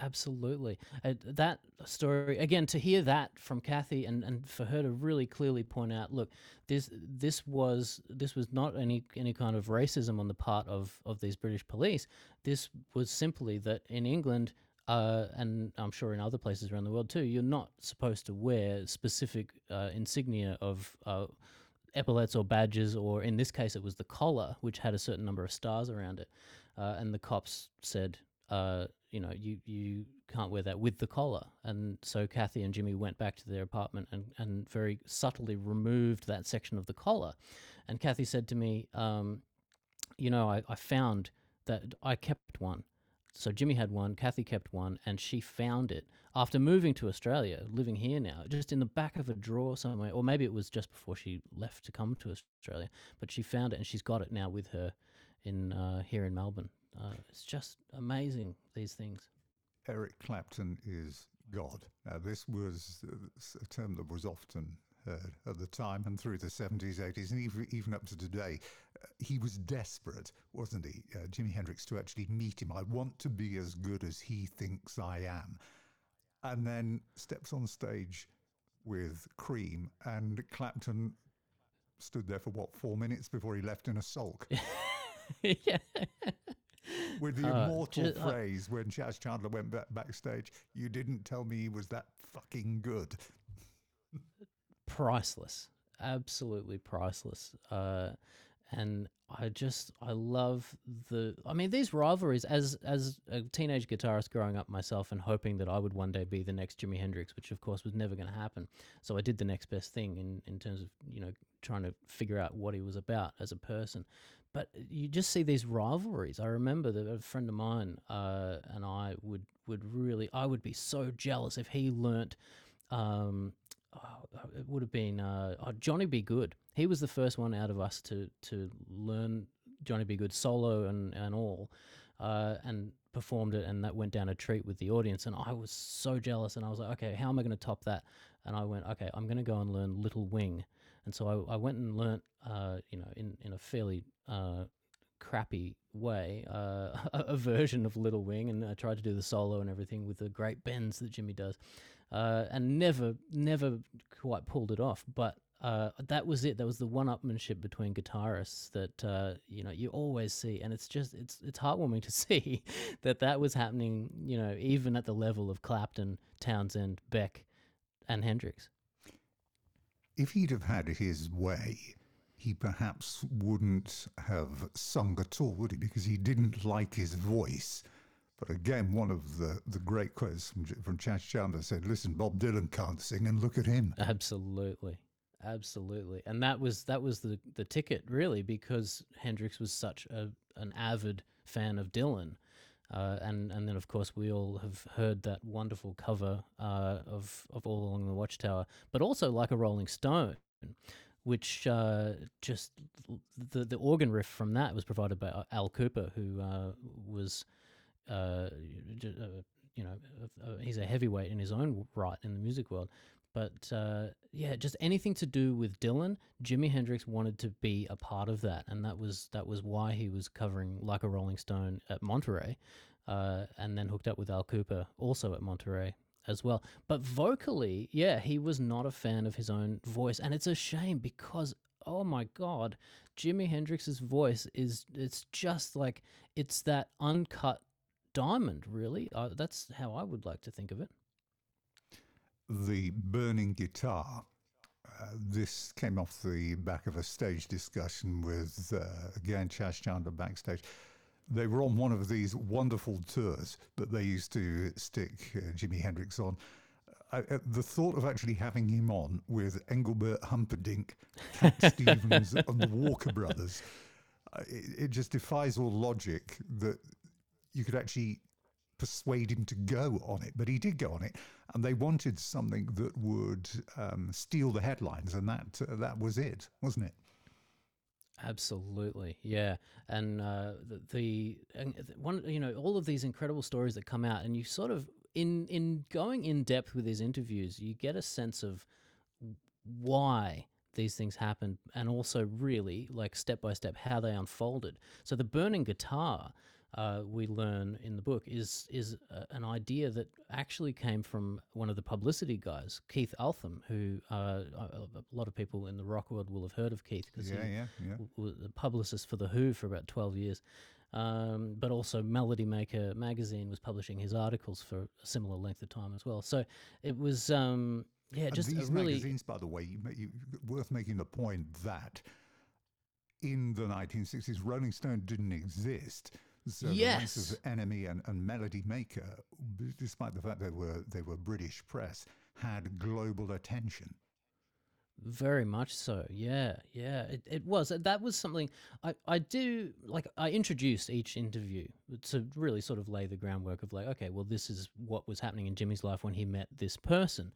Absolutely. Uh, that story again to hear that from Kathy and, and for her to really clearly point out, look, this this was this was not any any kind of racism on the part of of these British police. This was simply that in England uh, and I'm sure in other places around the world too, you're not supposed to wear specific uh, insignia of uh, epaulets or badges, or in this case, it was the collar, which had a certain number of stars around it. Uh, and the cops said, uh, you know, you, you can't wear that with the collar. And so Kathy and Jimi went back to their apartment and, and very subtly removed that section of the collar. And Kathy said to me, um, you know, I, I found that I kept one. So Jimi had one, Kathy kept one, and she found it after moving to Australia, living here now, just in the back of a drawer somewhere, or maybe it was just before she left to come to Australia. But she found it, and she's got it now with her in uh, here in Melbourne. Uh, it's just amazing these things. Eric Clapton is God. Now, this was a term that was often heard at the time and through the 70s, 80s, and even, even up to today. Uh, he was desperate, wasn't he, uh, Jimi Hendrix, to actually meet him. I want to be as good as he thinks I am. And then steps on stage with Cream, and Clapton stood there for what, four minutes before he left in a sulk. yeah. With the Uh, immortal ju- uh, phrase when Chas Chandler went back backstage, "You didn't tell me he was that fucking good." priceless, absolutely priceless. Uh, and I just I love the I mean these rivalries as as a teenage guitarist growing up myself and hoping that I would one day be the next Jimi Hendrix which of course was never going to happen so I did the next best thing in in terms of you know trying to figure out what he was about as a person but you just see these rivalries I remember that a friend of mine uh, and I would would really I would be so jealous if he learnt um, oh, it would have been uh, oh, Johnny B. Goode. He was the first one out of us to to learn Johnny B. Goode solo and and all, uh, and performed it, and that went down a treat with the audience. And I was so jealous, and I was like, okay, how am I going to top that? And I went, okay, I'm going to go and learn Little Wing. And so I, I went and learnt, uh, you know, in in a fairly uh, crappy way, uh, a, a version of Little Wing, and I tried to do the solo and everything with the great bends that Jimi does uh, and never, never quite pulled it off. But uh, that was it. That was the one-upmanship between guitarists that uh, you know you always see, and it's just it's it's heartwarming to see that that was happening. You know, even at the level of Clapton, Townshend, Beck, and Hendrix. If he'd have had his way, he perhaps wouldn't have sung at all, would he? Because he didn't like his voice. But again, one of the, the great quotes from, from Chas Chandler said, listen, Bob Dylan can't sing and look at him. Absolutely. Absolutely. And that was that was the, the ticket really because Hendrix was such a an avid fan of Dylan. Uh, and and then of course we all have heard that wonderful cover uh, of of All Along the Watchtower, but also like a Rolling Stone, which uh, just the the organ riff from that was provided by Al Kooper, who uh, was uh, you know, uh, he's a heavyweight in his own right in the music world. But uh, yeah, just anything to do with Dylan, Jimi Hendrix wanted to be a part of that, and that was that was why he was covering "Like a Rolling Stone" at Monterey, uh, and then hooked up with Al Kooper also at Monterey as well. But vocally, yeah, he was not a fan of his own voice, and it's a shame because oh my god, Jimi Hendrix's voice is it's just like it's that uncut diamond, really. Uh, that's how I would like to think of it. The burning guitar. Uh, this came off the back of a stage discussion with, uh, again, Chas Chandler backstage. They were on one of these wonderful tours that they used to stick uh, Jimi Hendrix on. Uh, the thought of actually having him on with Engelbert Humperdinck, Cat Stevens, and the Walker Brothers, uh, it, it, just defies all logic that you could actually persuade him to go on it, but he did go on it, and they wanted something that would um, steal the headlines, and that uh, that was it, wasn't it? Absolutely, yeah, and uh, the, the and one, you know, all of these incredible stories that come out, and you sort of in in going in depth with these interviews, you get a sense of why these things happened, and also really like step by step how they unfolded. So the burning guitar uh, we learn in the book is is uh, an idea that actually came from one of the publicity guys, Keith Altham, who uh, a, lot of people in the rock world will have heard of Keith because yeah, he yeah, yeah. was a publicist for the Who for about twelve years. Um, but also Melody Maker magazine was publishing his articles for a similar length of time as well. So it was, um, yeah, just these really magazines, by the way, you, you, worth making the point that in the 1960s, Rolling Stone didn't exist so yes. the likes of NME and, and Melody Maker, despite the fact they were they were British press, had global attention. Very much so. Yeah, yeah. It, it was. That was something I, I do like. I introduced each interview to really sort of lay the groundwork of like, okay, well, this is what was happening in Jimi's life when he met this person.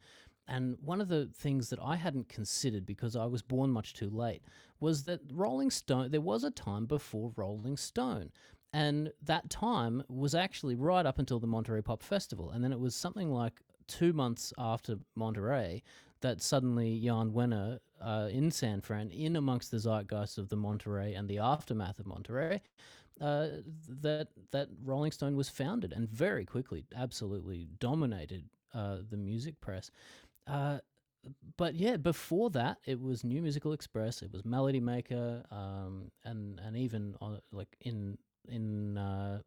And one of the things that I hadn't considered because I was born much too late was that Rolling Stone, there was a time before Rolling Stone. And that time was actually right up until the Monterey Pop Festival. And then it was something like two months after Monterey that suddenly Jan Wenner uh, in San Fran, in amongst the zeitgeist of the Monterey and the aftermath of Monterey, uh, that that Rolling Stone was founded and very quickly, absolutely dominated uh, the music press. Uh, but yeah, before that, it was New Musical Express, it was Melody Maker, um, and and even on, like in in uh,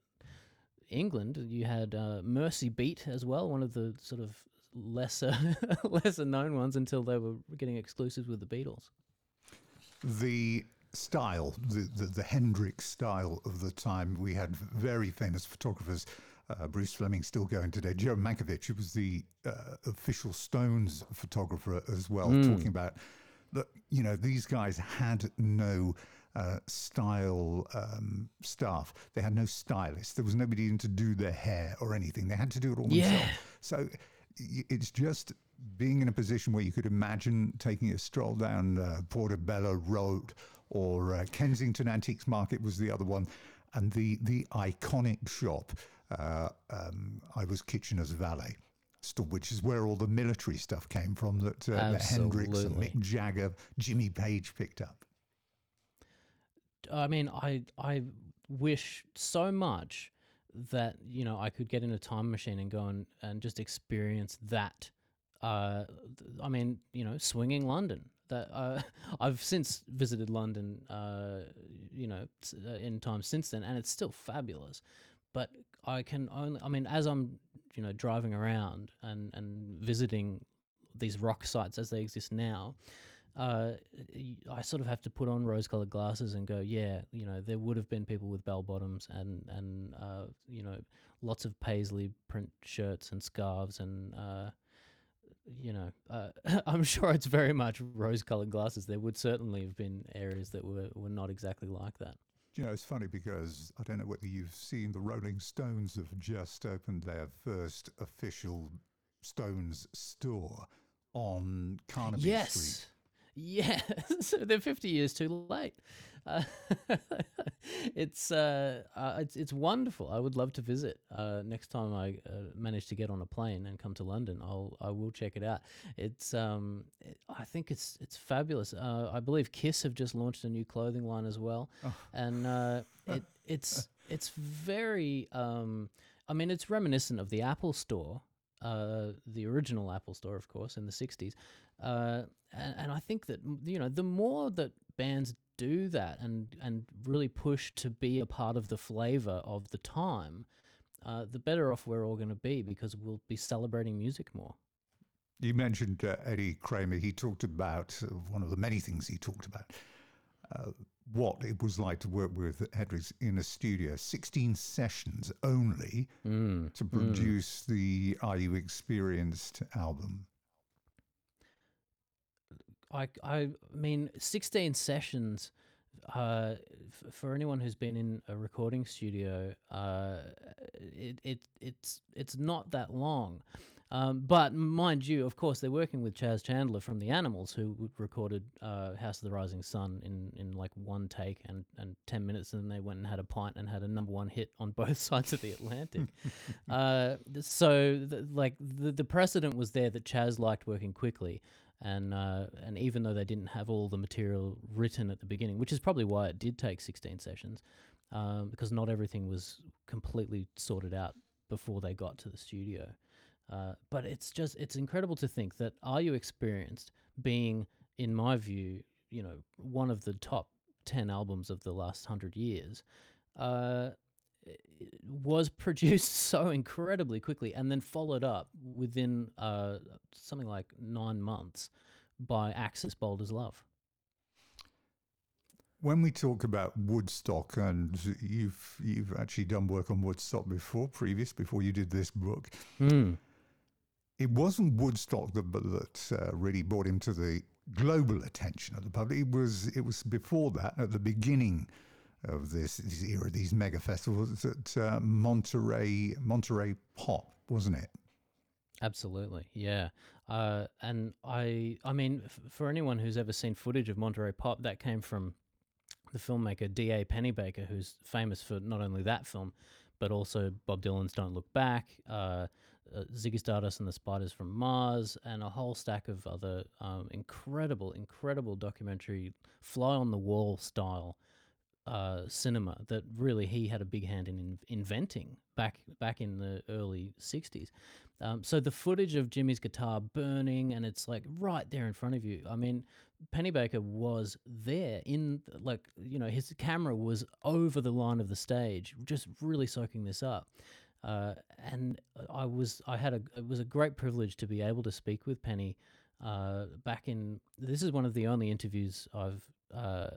England, you had uh, Mersey Beat as well, one of the sort of lesser lesser known ones until they were getting exclusives with the Beatles. the style, the, the, the Hendrix style of the time. We had very famous photographers. Uh, Bruce Fleming still going today. Joe Mankowitz, who was the uh, official Stones photographer as well, talking about that. You know, these guys had no uh, style um, staff. They had no stylist. There was nobody in to do their hair or anything. They had to do it all Yeah. themselves. So it's just being in a position where you could imagine taking a stroll down uh, Portobello Road or uh, Kensington Antiques Market was the other one, and the the iconic shop. Uh, um, I was Kitchener's valet, store, which is where all the military stuff came from that, uh, that Hendrix and Mick Jagger, Jimmy Page picked up. I mean, I I wish so much that you know I could get in a time machine and go and, and just experience that. Uh, I mean, you know, swinging London. That uh, I've since visited London, uh, you know, uh, in time since then, and it's still fabulous. But I can only, I mean, as I'm, you know, driving around and and visiting these rock sites as they exist now, uh, I sort of have to put on rose-colored glasses and go, yeah, you know, there would have been people with bell bottoms and and uh, you know, lots of paisley print shirts and scarves and uh, you know, uh, I'm sure it's very much rose-colored glasses. There would certainly have been areas that were were not exactly like that. You know, it's funny because I don't know whether you've seen the Rolling Stones have just opened their first official Stones store on Carnaby Street. Yes. Yeah, so they're 50 years too late. Uh, it's uh, uh, it's it's wonderful. I would love to visit. Uh, next time I uh, manage to get on a plane and come to London, I'll I will check it out. It's um, it, I think it's it's fabulous. Uh, I believe Kiss have just launched a new clothing line as well, and uh, it it's it's very um, I mean it's reminiscent of the Apple Store uh, the original Apple Store, of course, in the '60s. Uh, and, and I think that you know the more that bands do that and and really push to be a part of the flavor of the time, uh, the better off we're all going to be because we'll be celebrating music more. You mentioned uh, Eddie Kramer. He talked about uh, one of the many things he talked about. Uh, what it was like to work with Hendrix in a studio, 16 sessions only to produce the Are You Experienced album. I I mean, 16 sessions. Uh, f- for anyone who's been in a recording studio, uh, it, it it's it's not that long. Um, but mind you, of course, they're working with Chas Chandler from the Animals, who recorded uh, "House of the Rising Sun" in, in like one take and, and ten minutes, and then they went and had a pint and had a number one hit on both sides of the Atlantic. uh, so, th- like the the precedent was there that Chas liked working quickly, and uh, and even though they didn't have all the material written at the beginning, which is probably why it did take sixteen sessions, um, because not everything was completely sorted out before they got to the studio. Uh, but it's just it's incredible to think that Are You Experienced being, in my view, you know, one of the top ten albums of the last hundred years, uh, was produced so incredibly quickly and then followed up within uh, something like nine months by Axis Bold as Love. When we talk about Woodstock, and you've you've actually done work on Woodstock before, previous before you did this book, it wasn't Woodstock that that uh, really brought him to the global attention of the public. It was it was before that, at the beginning of this, this era, these mega festivals at uh, Monterey Monterey Pop, wasn't it? Absolutely, yeah. Uh, and I, I mean, f- for anyone who's ever seen footage of Monterey Pop, that came from the filmmaker D.A. Pennebaker, who's famous for not only that film, but also Bob Dylan's "Don't Look Back," uh, uh, Ziggy Stardust and the Spiders from Mars, and a whole stack of other um, incredible, incredible documentary, fly on the wall style uh, cinema that really he had a big hand in, in inventing back back in the early '60s. Um, so the footage of Jimi's guitar burning, and it's like right there in front of you. I mean, Pennebaker was there in like you know his camera was over the line of the stage, just really soaking this up. uh, and I was I had a it was a great privilege to be able to speak with Penny uh, back in. This is one of the only interviews I've uh,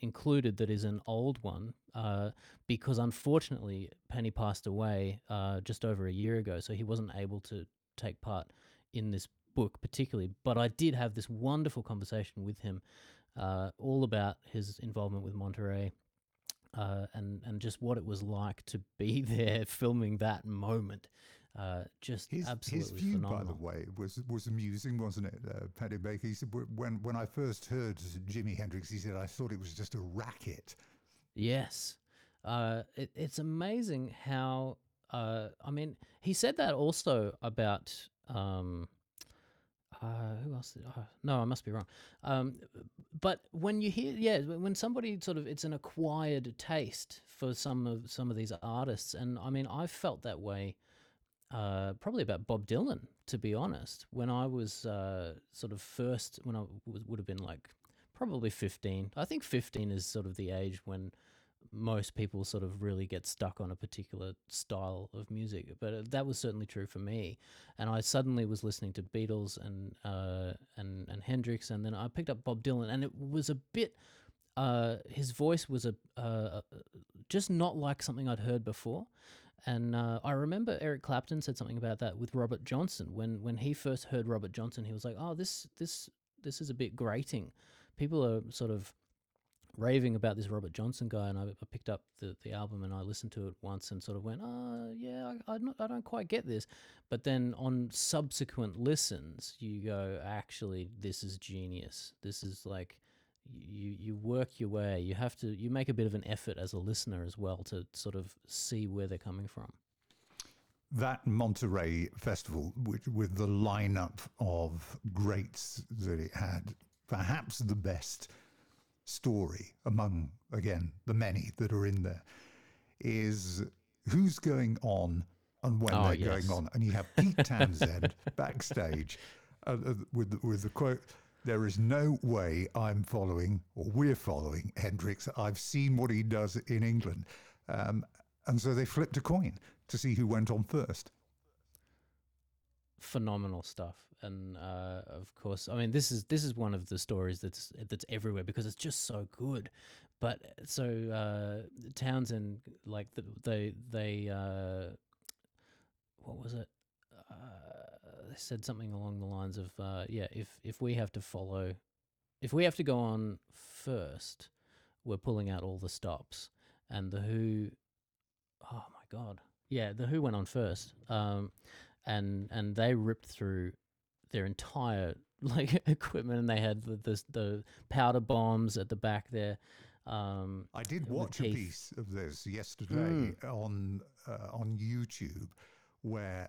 included that is an old one uh, because unfortunately Penny passed away uh, just over a year ago, so he wasn't able to take part in this book particularly. But I did have this wonderful conversation with him, uh, all about his involvement with Monterey. Uh, and and just what it was like to be there filming that moment, uh, just His, absolutely his view, phenomenal. by the way, was was amusing, wasn't it? Uh, Pennebaker. He said when when I first heard Jimi Hendrix, he said I thought it was just a racket. Yes. Uh, it, it's amazing how, uh, I mean, he said that also about, um, uh, who else? Did, uh, no, I must be wrong. Um, but when you hear, yeah, when when somebody sort of, it's an acquired taste for some of some of these artists, and I mean, I felt that way uh, probably about Bob Dylan, to be honest. When I was uh, sort of first, when I would have been like probably 15. I think 15 is sort of the age when most people sort of really get stuck on a particular style of music. But uh, that was certainly true for me. And I suddenly was listening to Beatles and uh, and and Hendrix, and then I picked up Bob Dylan, and it was a bit. Uh, his voice was a uh, just not like something I'd heard before. And uh, I remember Eric Clapton said something about that with Robert Johnson. When when he first heard Robert Johnson, he was like, "Oh, this this this is a bit grating." People are sort of raving about this Robert Johnson guy, and I, I picked up the, the album and I listened to it once and sort of went, "Oh, yeah, I, I, not, I don't quite get this." But then on subsequent listens, you go, "Actually, this is genius. This is like." You you work your way. You have to you make a bit of an effort as a listener as well to sort of see where they're coming from. That Monterey festival, which, with the lineup of greats that it had, perhaps the best story among, again, the many that are in there, is who's going on and when Oh, they're yes. going on. And you have Pete Townshend backstage uh, uh, with, with the quote, there is no way I'm following, or we're following Hendrix. I've seen what he does in England. Um, and so they flipped a coin to see who went on first. phenomenal stuff and uh, of course i mean this is this is one of the stories that's that's everywhere because it's just so good but so uh, townshend like the, they they uh, what was it uh, they said something along the lines of uh, yeah if if we have to follow if we have to go on first we're pulling out all the stops. And the who oh my god. Yeah the who went on first um and and they ripped through their entire like equipment and they had the the, the powder bombs at the back there um I did watch a piece of this yesterday Mm. on uh, on YouTube where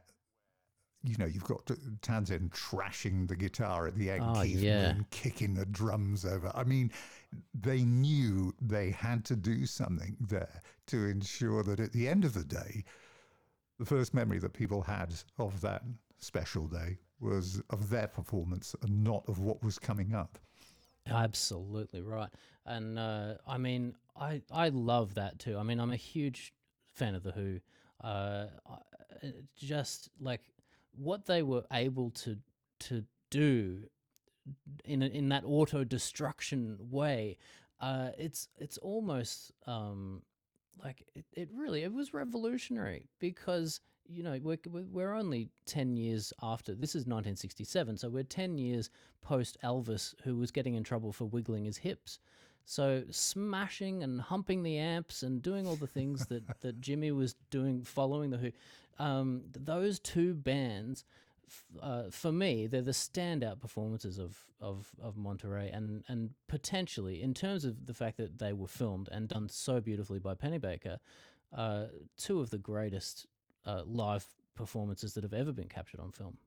you know you've got Townshend trashing the guitar at the end, Oh, Keith yeah. Moon kicking the drums over. I mean, they knew they had to do something there to ensure that at the end of the day, the first memory that people had of that special day was of their performance and not of what was coming up. Absolutely right. And uh, I mean, I I love that too. I mean, I'm a huge fan of the Who. Uh, it just like what they were able to to do in in that auto destruction way. Uh, it's it's almost um, like it, it really it was revolutionary because you know we're, we're we're only 10 years after this is 1967 so we're 10 years post elvis who was getting in trouble for wiggling his hips so smashing and humping the amps and doing all the things that that jimi was doing following the who um, those two bands uh, for me, they're the standout performances of, of, of Monterey, and, and potentially, in terms of the fact that they were filmed and done so beautifully by Pennebaker, uh, two of the greatest uh, live performances that have ever been captured on film.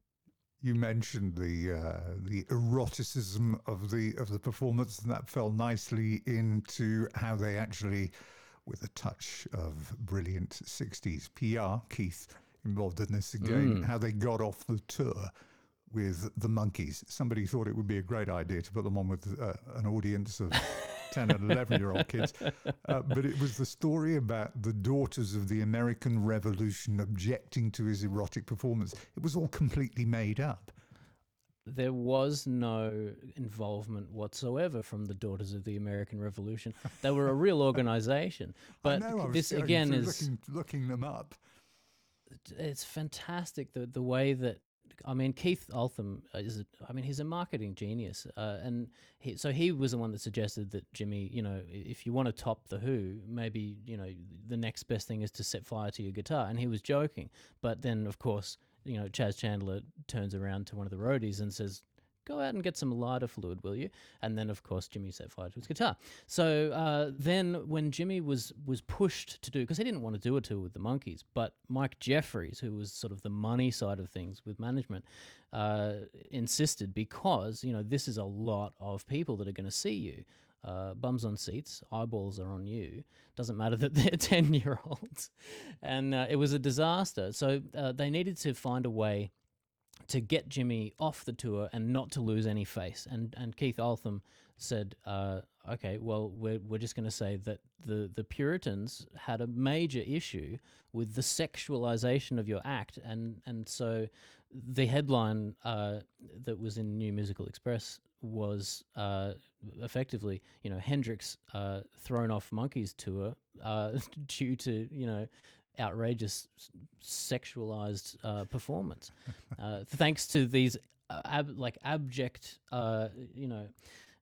You mentioned the uh, the eroticism of the of the performance, and that fell nicely into how they actually, with a touch of brilliant '60s PR, Keith involved in this again, Mm. how they got off the tour with the Monkees. Somebody thought it would be a great idea to put them on with uh, an audience of 10 and 11 year old kids. Uh, but it was the story about the daughters of the American Revolution objecting to his erotic performance. It was all completely made up. There was no involvement whatsoever from the Daughters of the American Revolution. They were a real organization. But I know, I this again is looking, looking them up. it's fantastic the the way that I mean Keith Altham is a- I mean he's a marketing genius uh, and he, so he was the one that suggested that Jimi you know if you want to top the Who maybe you know the next best thing is to set fire to your guitar and he was joking but then of course you know Chas Chandler turns around to one of the roadies and says go out and get some lighter fluid, will you? And then, of course, Jimi set fire to his guitar. So uh, then, when Jimi was was pushed to do, because he didn't want to do a tour with the Monkees, but Mike Jeffries, who was sort of the money side of things with management, uh, insisted because you know this is a lot of people that are going to see you. Uh, bums on seats, eyeballs are on you. Doesn't matter that they're 10 year olds. And uh, it was a disaster. So uh, they needed to find a way to get Jimi off the tour and not to lose any face. And and Keith Altham said, uh, "Okay, well, we're we're just going to say that the the Puritans had a major issue with the sexualization of your act, and and so the headline uh, that was in New Musical Express was uh, effectively, you know, Hendrix uh, thrown off Monkees tour uh, due to you know outrageous sexualized uh, performance, uh, thanks to these uh, ab- like abject, uh, you know,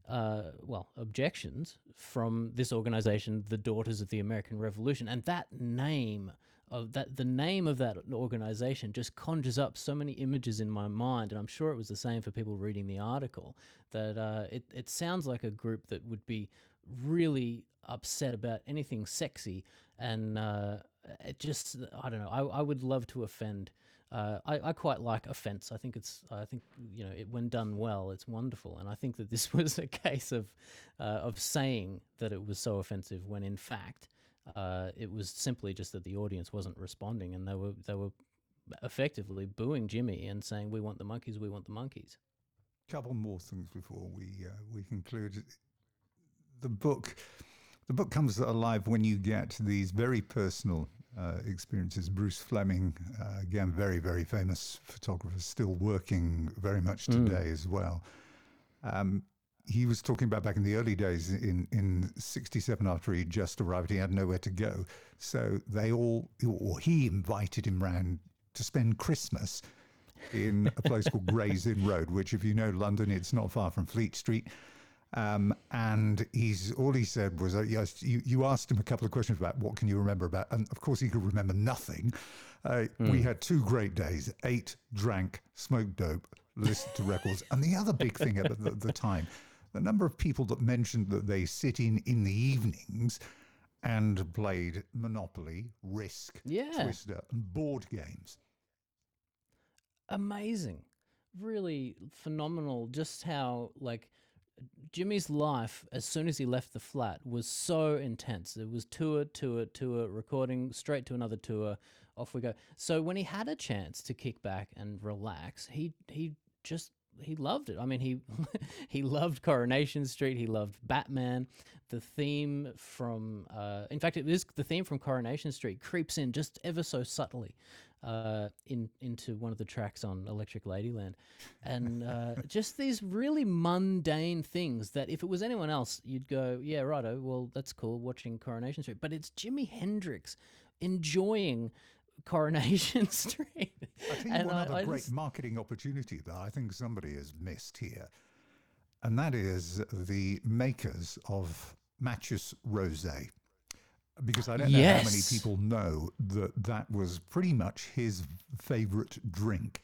uh, well, objections from this organization, the Daughters of the American Revolution, and that name of that the name of that organization just conjures up so many images in my mind and i'm sure it was the same for people reading the article that uh, it, it sounds like a group that would be really upset about anything sexy and uh, it just i don't know i, I would love to offend uh, I, I quite like offense. I think it's. I think you know, it, when done well, it's wonderful. And I think that this was a case of uh, of saying that it was so offensive when in fact uh, it was simply just that the audience wasn't responding, and they were they were effectively booing Jimi and saying, "We want the Monkees. We want the Monkees." couple more things before we uh, we conclude. The book, the book comes alive when you get these very personal uh, experiences. Bruce Fleming, uh, again, very very famous photographer, still working very much today as well. Um, he was talking about back in the early days in in '67 after he just arrived, he had nowhere to go, so they all or he invited him round to spend Christmas in a place called Gray's Inn Road, which, if you know London, it's not far from Fleet Street. Um, and he's all he said was, uh, yes, you, you asked him a couple of questions about what can you remember about, and of course he could remember nothing. Uh, We had two great days: ate, drank, smoked dope, listened to records, and the other big thing at the, the time, the number of people that mentioned that they sit in in the evenings and played Monopoly, Risk, Yeah. Twister, and board games. amazing. Really phenomenal. Just how like jimi's life as soon as he left the flat was so intense. It was tour tour tour recording straight to another tour. Off we go. So when he had a chance to kick back and relax he he just he loved it. I mean he he loved coronation street. He loved batman. The theme from uh in fact it is the theme from coronation street creeps in just ever so subtly uh, in into one of the tracks on Electric Ladyland, and uh, just these really mundane things that if it was anyone else, you'd go, yeah, righto, well that's cool, watching Coronation Street. But it's Jimi Hendrix enjoying Coronation Street. I think And one I- other I great just- marketing opportunity that I think somebody has missed here, and that is the makers of Mateus Rosé. Because I don't know how many people know that that was pretty much his favorite drink.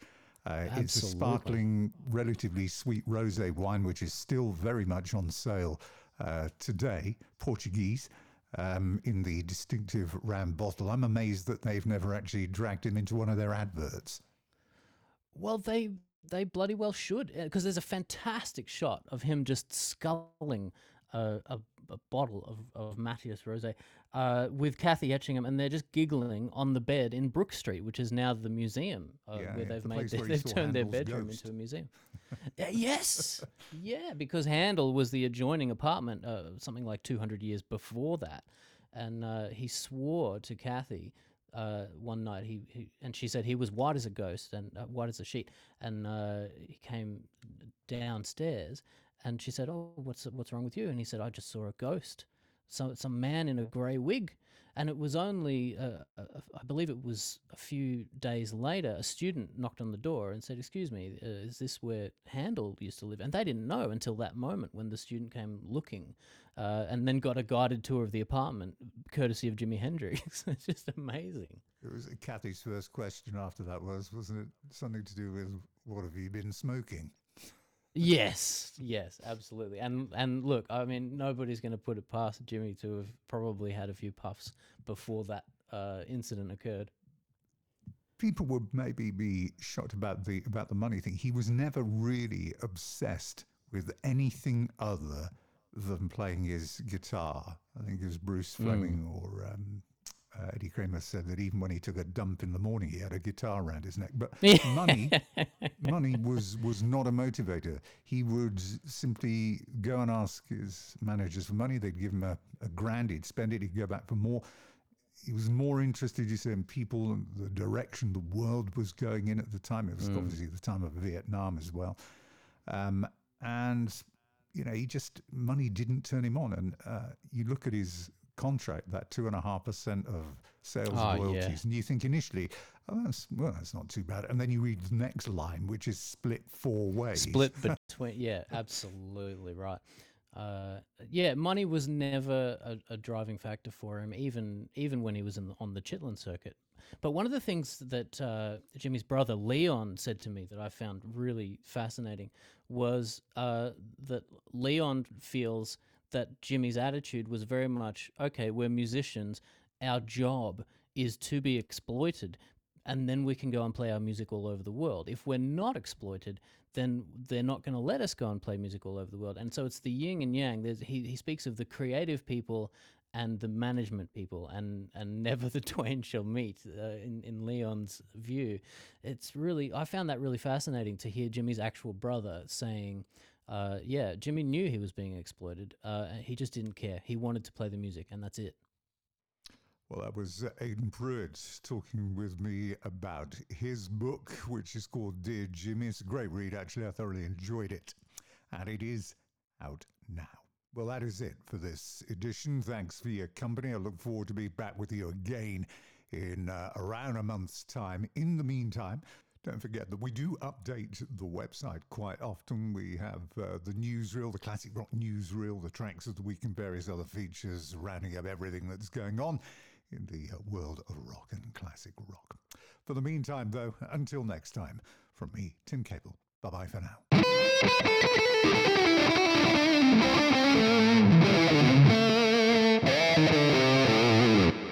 Uh, it's a sparkling, relatively sweet rosé wine, which is still very much on sale uh, today, Portuguese, um, in the distinctive round bottle. I'm amazed that they've never actually dragged him into one of their adverts. Well, they they bloody well should, because there's a fantastic shot of him just sculling a, a, a bottle of, of Mateus Rosé uh, with Kathy Etchingham, and they're just giggling on the bed in Brook Street, which is now the museum uh, Yeah, where yeah, they've the made they, where he they've turned their bedroom Ghost. into a museum. Uh, yes, yeah, because Handel was the adjoining apartment, uh, something like 200 years before that, and uh, he swore to Kathy uh, one night. He, he and she said he was white as a ghost and uh, white as a sheet, and uh, he came downstairs, and she said, "Oh, what's what's wrong with you?" And he said, "I just saw a ghost, some some man in a grey wig." And it was only, uh, uh, I believe it was a few days later, a student knocked on the door and said, Excuse me, uh, is this where Handel used to live? And they didn't know until that moment when the student came looking uh, and then got a guided tour of the apartment, courtesy of Jimi Hendrix. it's just amazing. It was Kathy's first question after that was, wasn't it something to do with what have you been smoking? Yes, yes, absolutely. And and look, I mean, nobody's going to put it past Jimi to have probably had a few puffs before that uh, incident occurred. People would maybe be shocked about the about the money thing. He was never really obsessed with anything other than playing his guitar. I think it was Bruce Fleming or um, uh, Eddie Kramer said that even when he took a dump in the morning, he had a guitar around his neck. But money, money was was not a motivator. He would simply go and ask his managers for money. They'd give him a, a grand. He'd spend it. He'd go back for more. He was more interested, you say, in people and the direction the world was going in at the time. It was obviously the time of Vietnam as well. Um, and you know, he just money didn't turn him on. And uh, you look at his contract, that two and a half percent of sales Oh, yeah. royalties, and you think initially, oh, that's well, that's not too bad. And then you read the next line, which is split four ways. Split between, yeah, absolutely right. Uh, yeah, money was never a, a driving factor for him, even even when he was in the, on the Chitlin circuit. But one of the things that uh, Jimi's brother Leon said to me that I found really fascinating was uh, that Leon feels that Jimi's attitude was very much okay. We're musicians. Our job is to be exploited, and then we can go and play our music all over the world. If we're not exploited, then they're not going to let us go and play music all over the world. And so it's the yin and yang. There's, he, he speaks of the creative people and the management people, and, and never the twain shall meet. Uh, in in Leon's view, it's really I found that really fascinating to hear Jimi's actual brother saying. Uh, yeah, Jimi knew he was being exploited. Uh, he just didn't care. He wanted to play the music, and that's it. Well, that was Aiden Prewett talking with me about his book, which is called Dear Jimi. It's a great read, actually. I thoroughly enjoyed it. And it is out now. Well, that is it for this edition. Thanks for your company. I look forward to be back with you again in uh, around a month's time. In the meantime, don't forget that we do update the website quite often. We have uh, the newsreel, the classic rock newsreel, the tracks of the week, and various other features rounding up everything that's going on in the uh, world of rock and classic rock. For the meantime, though, until next time, from me, Tim Caple, bye bye for now.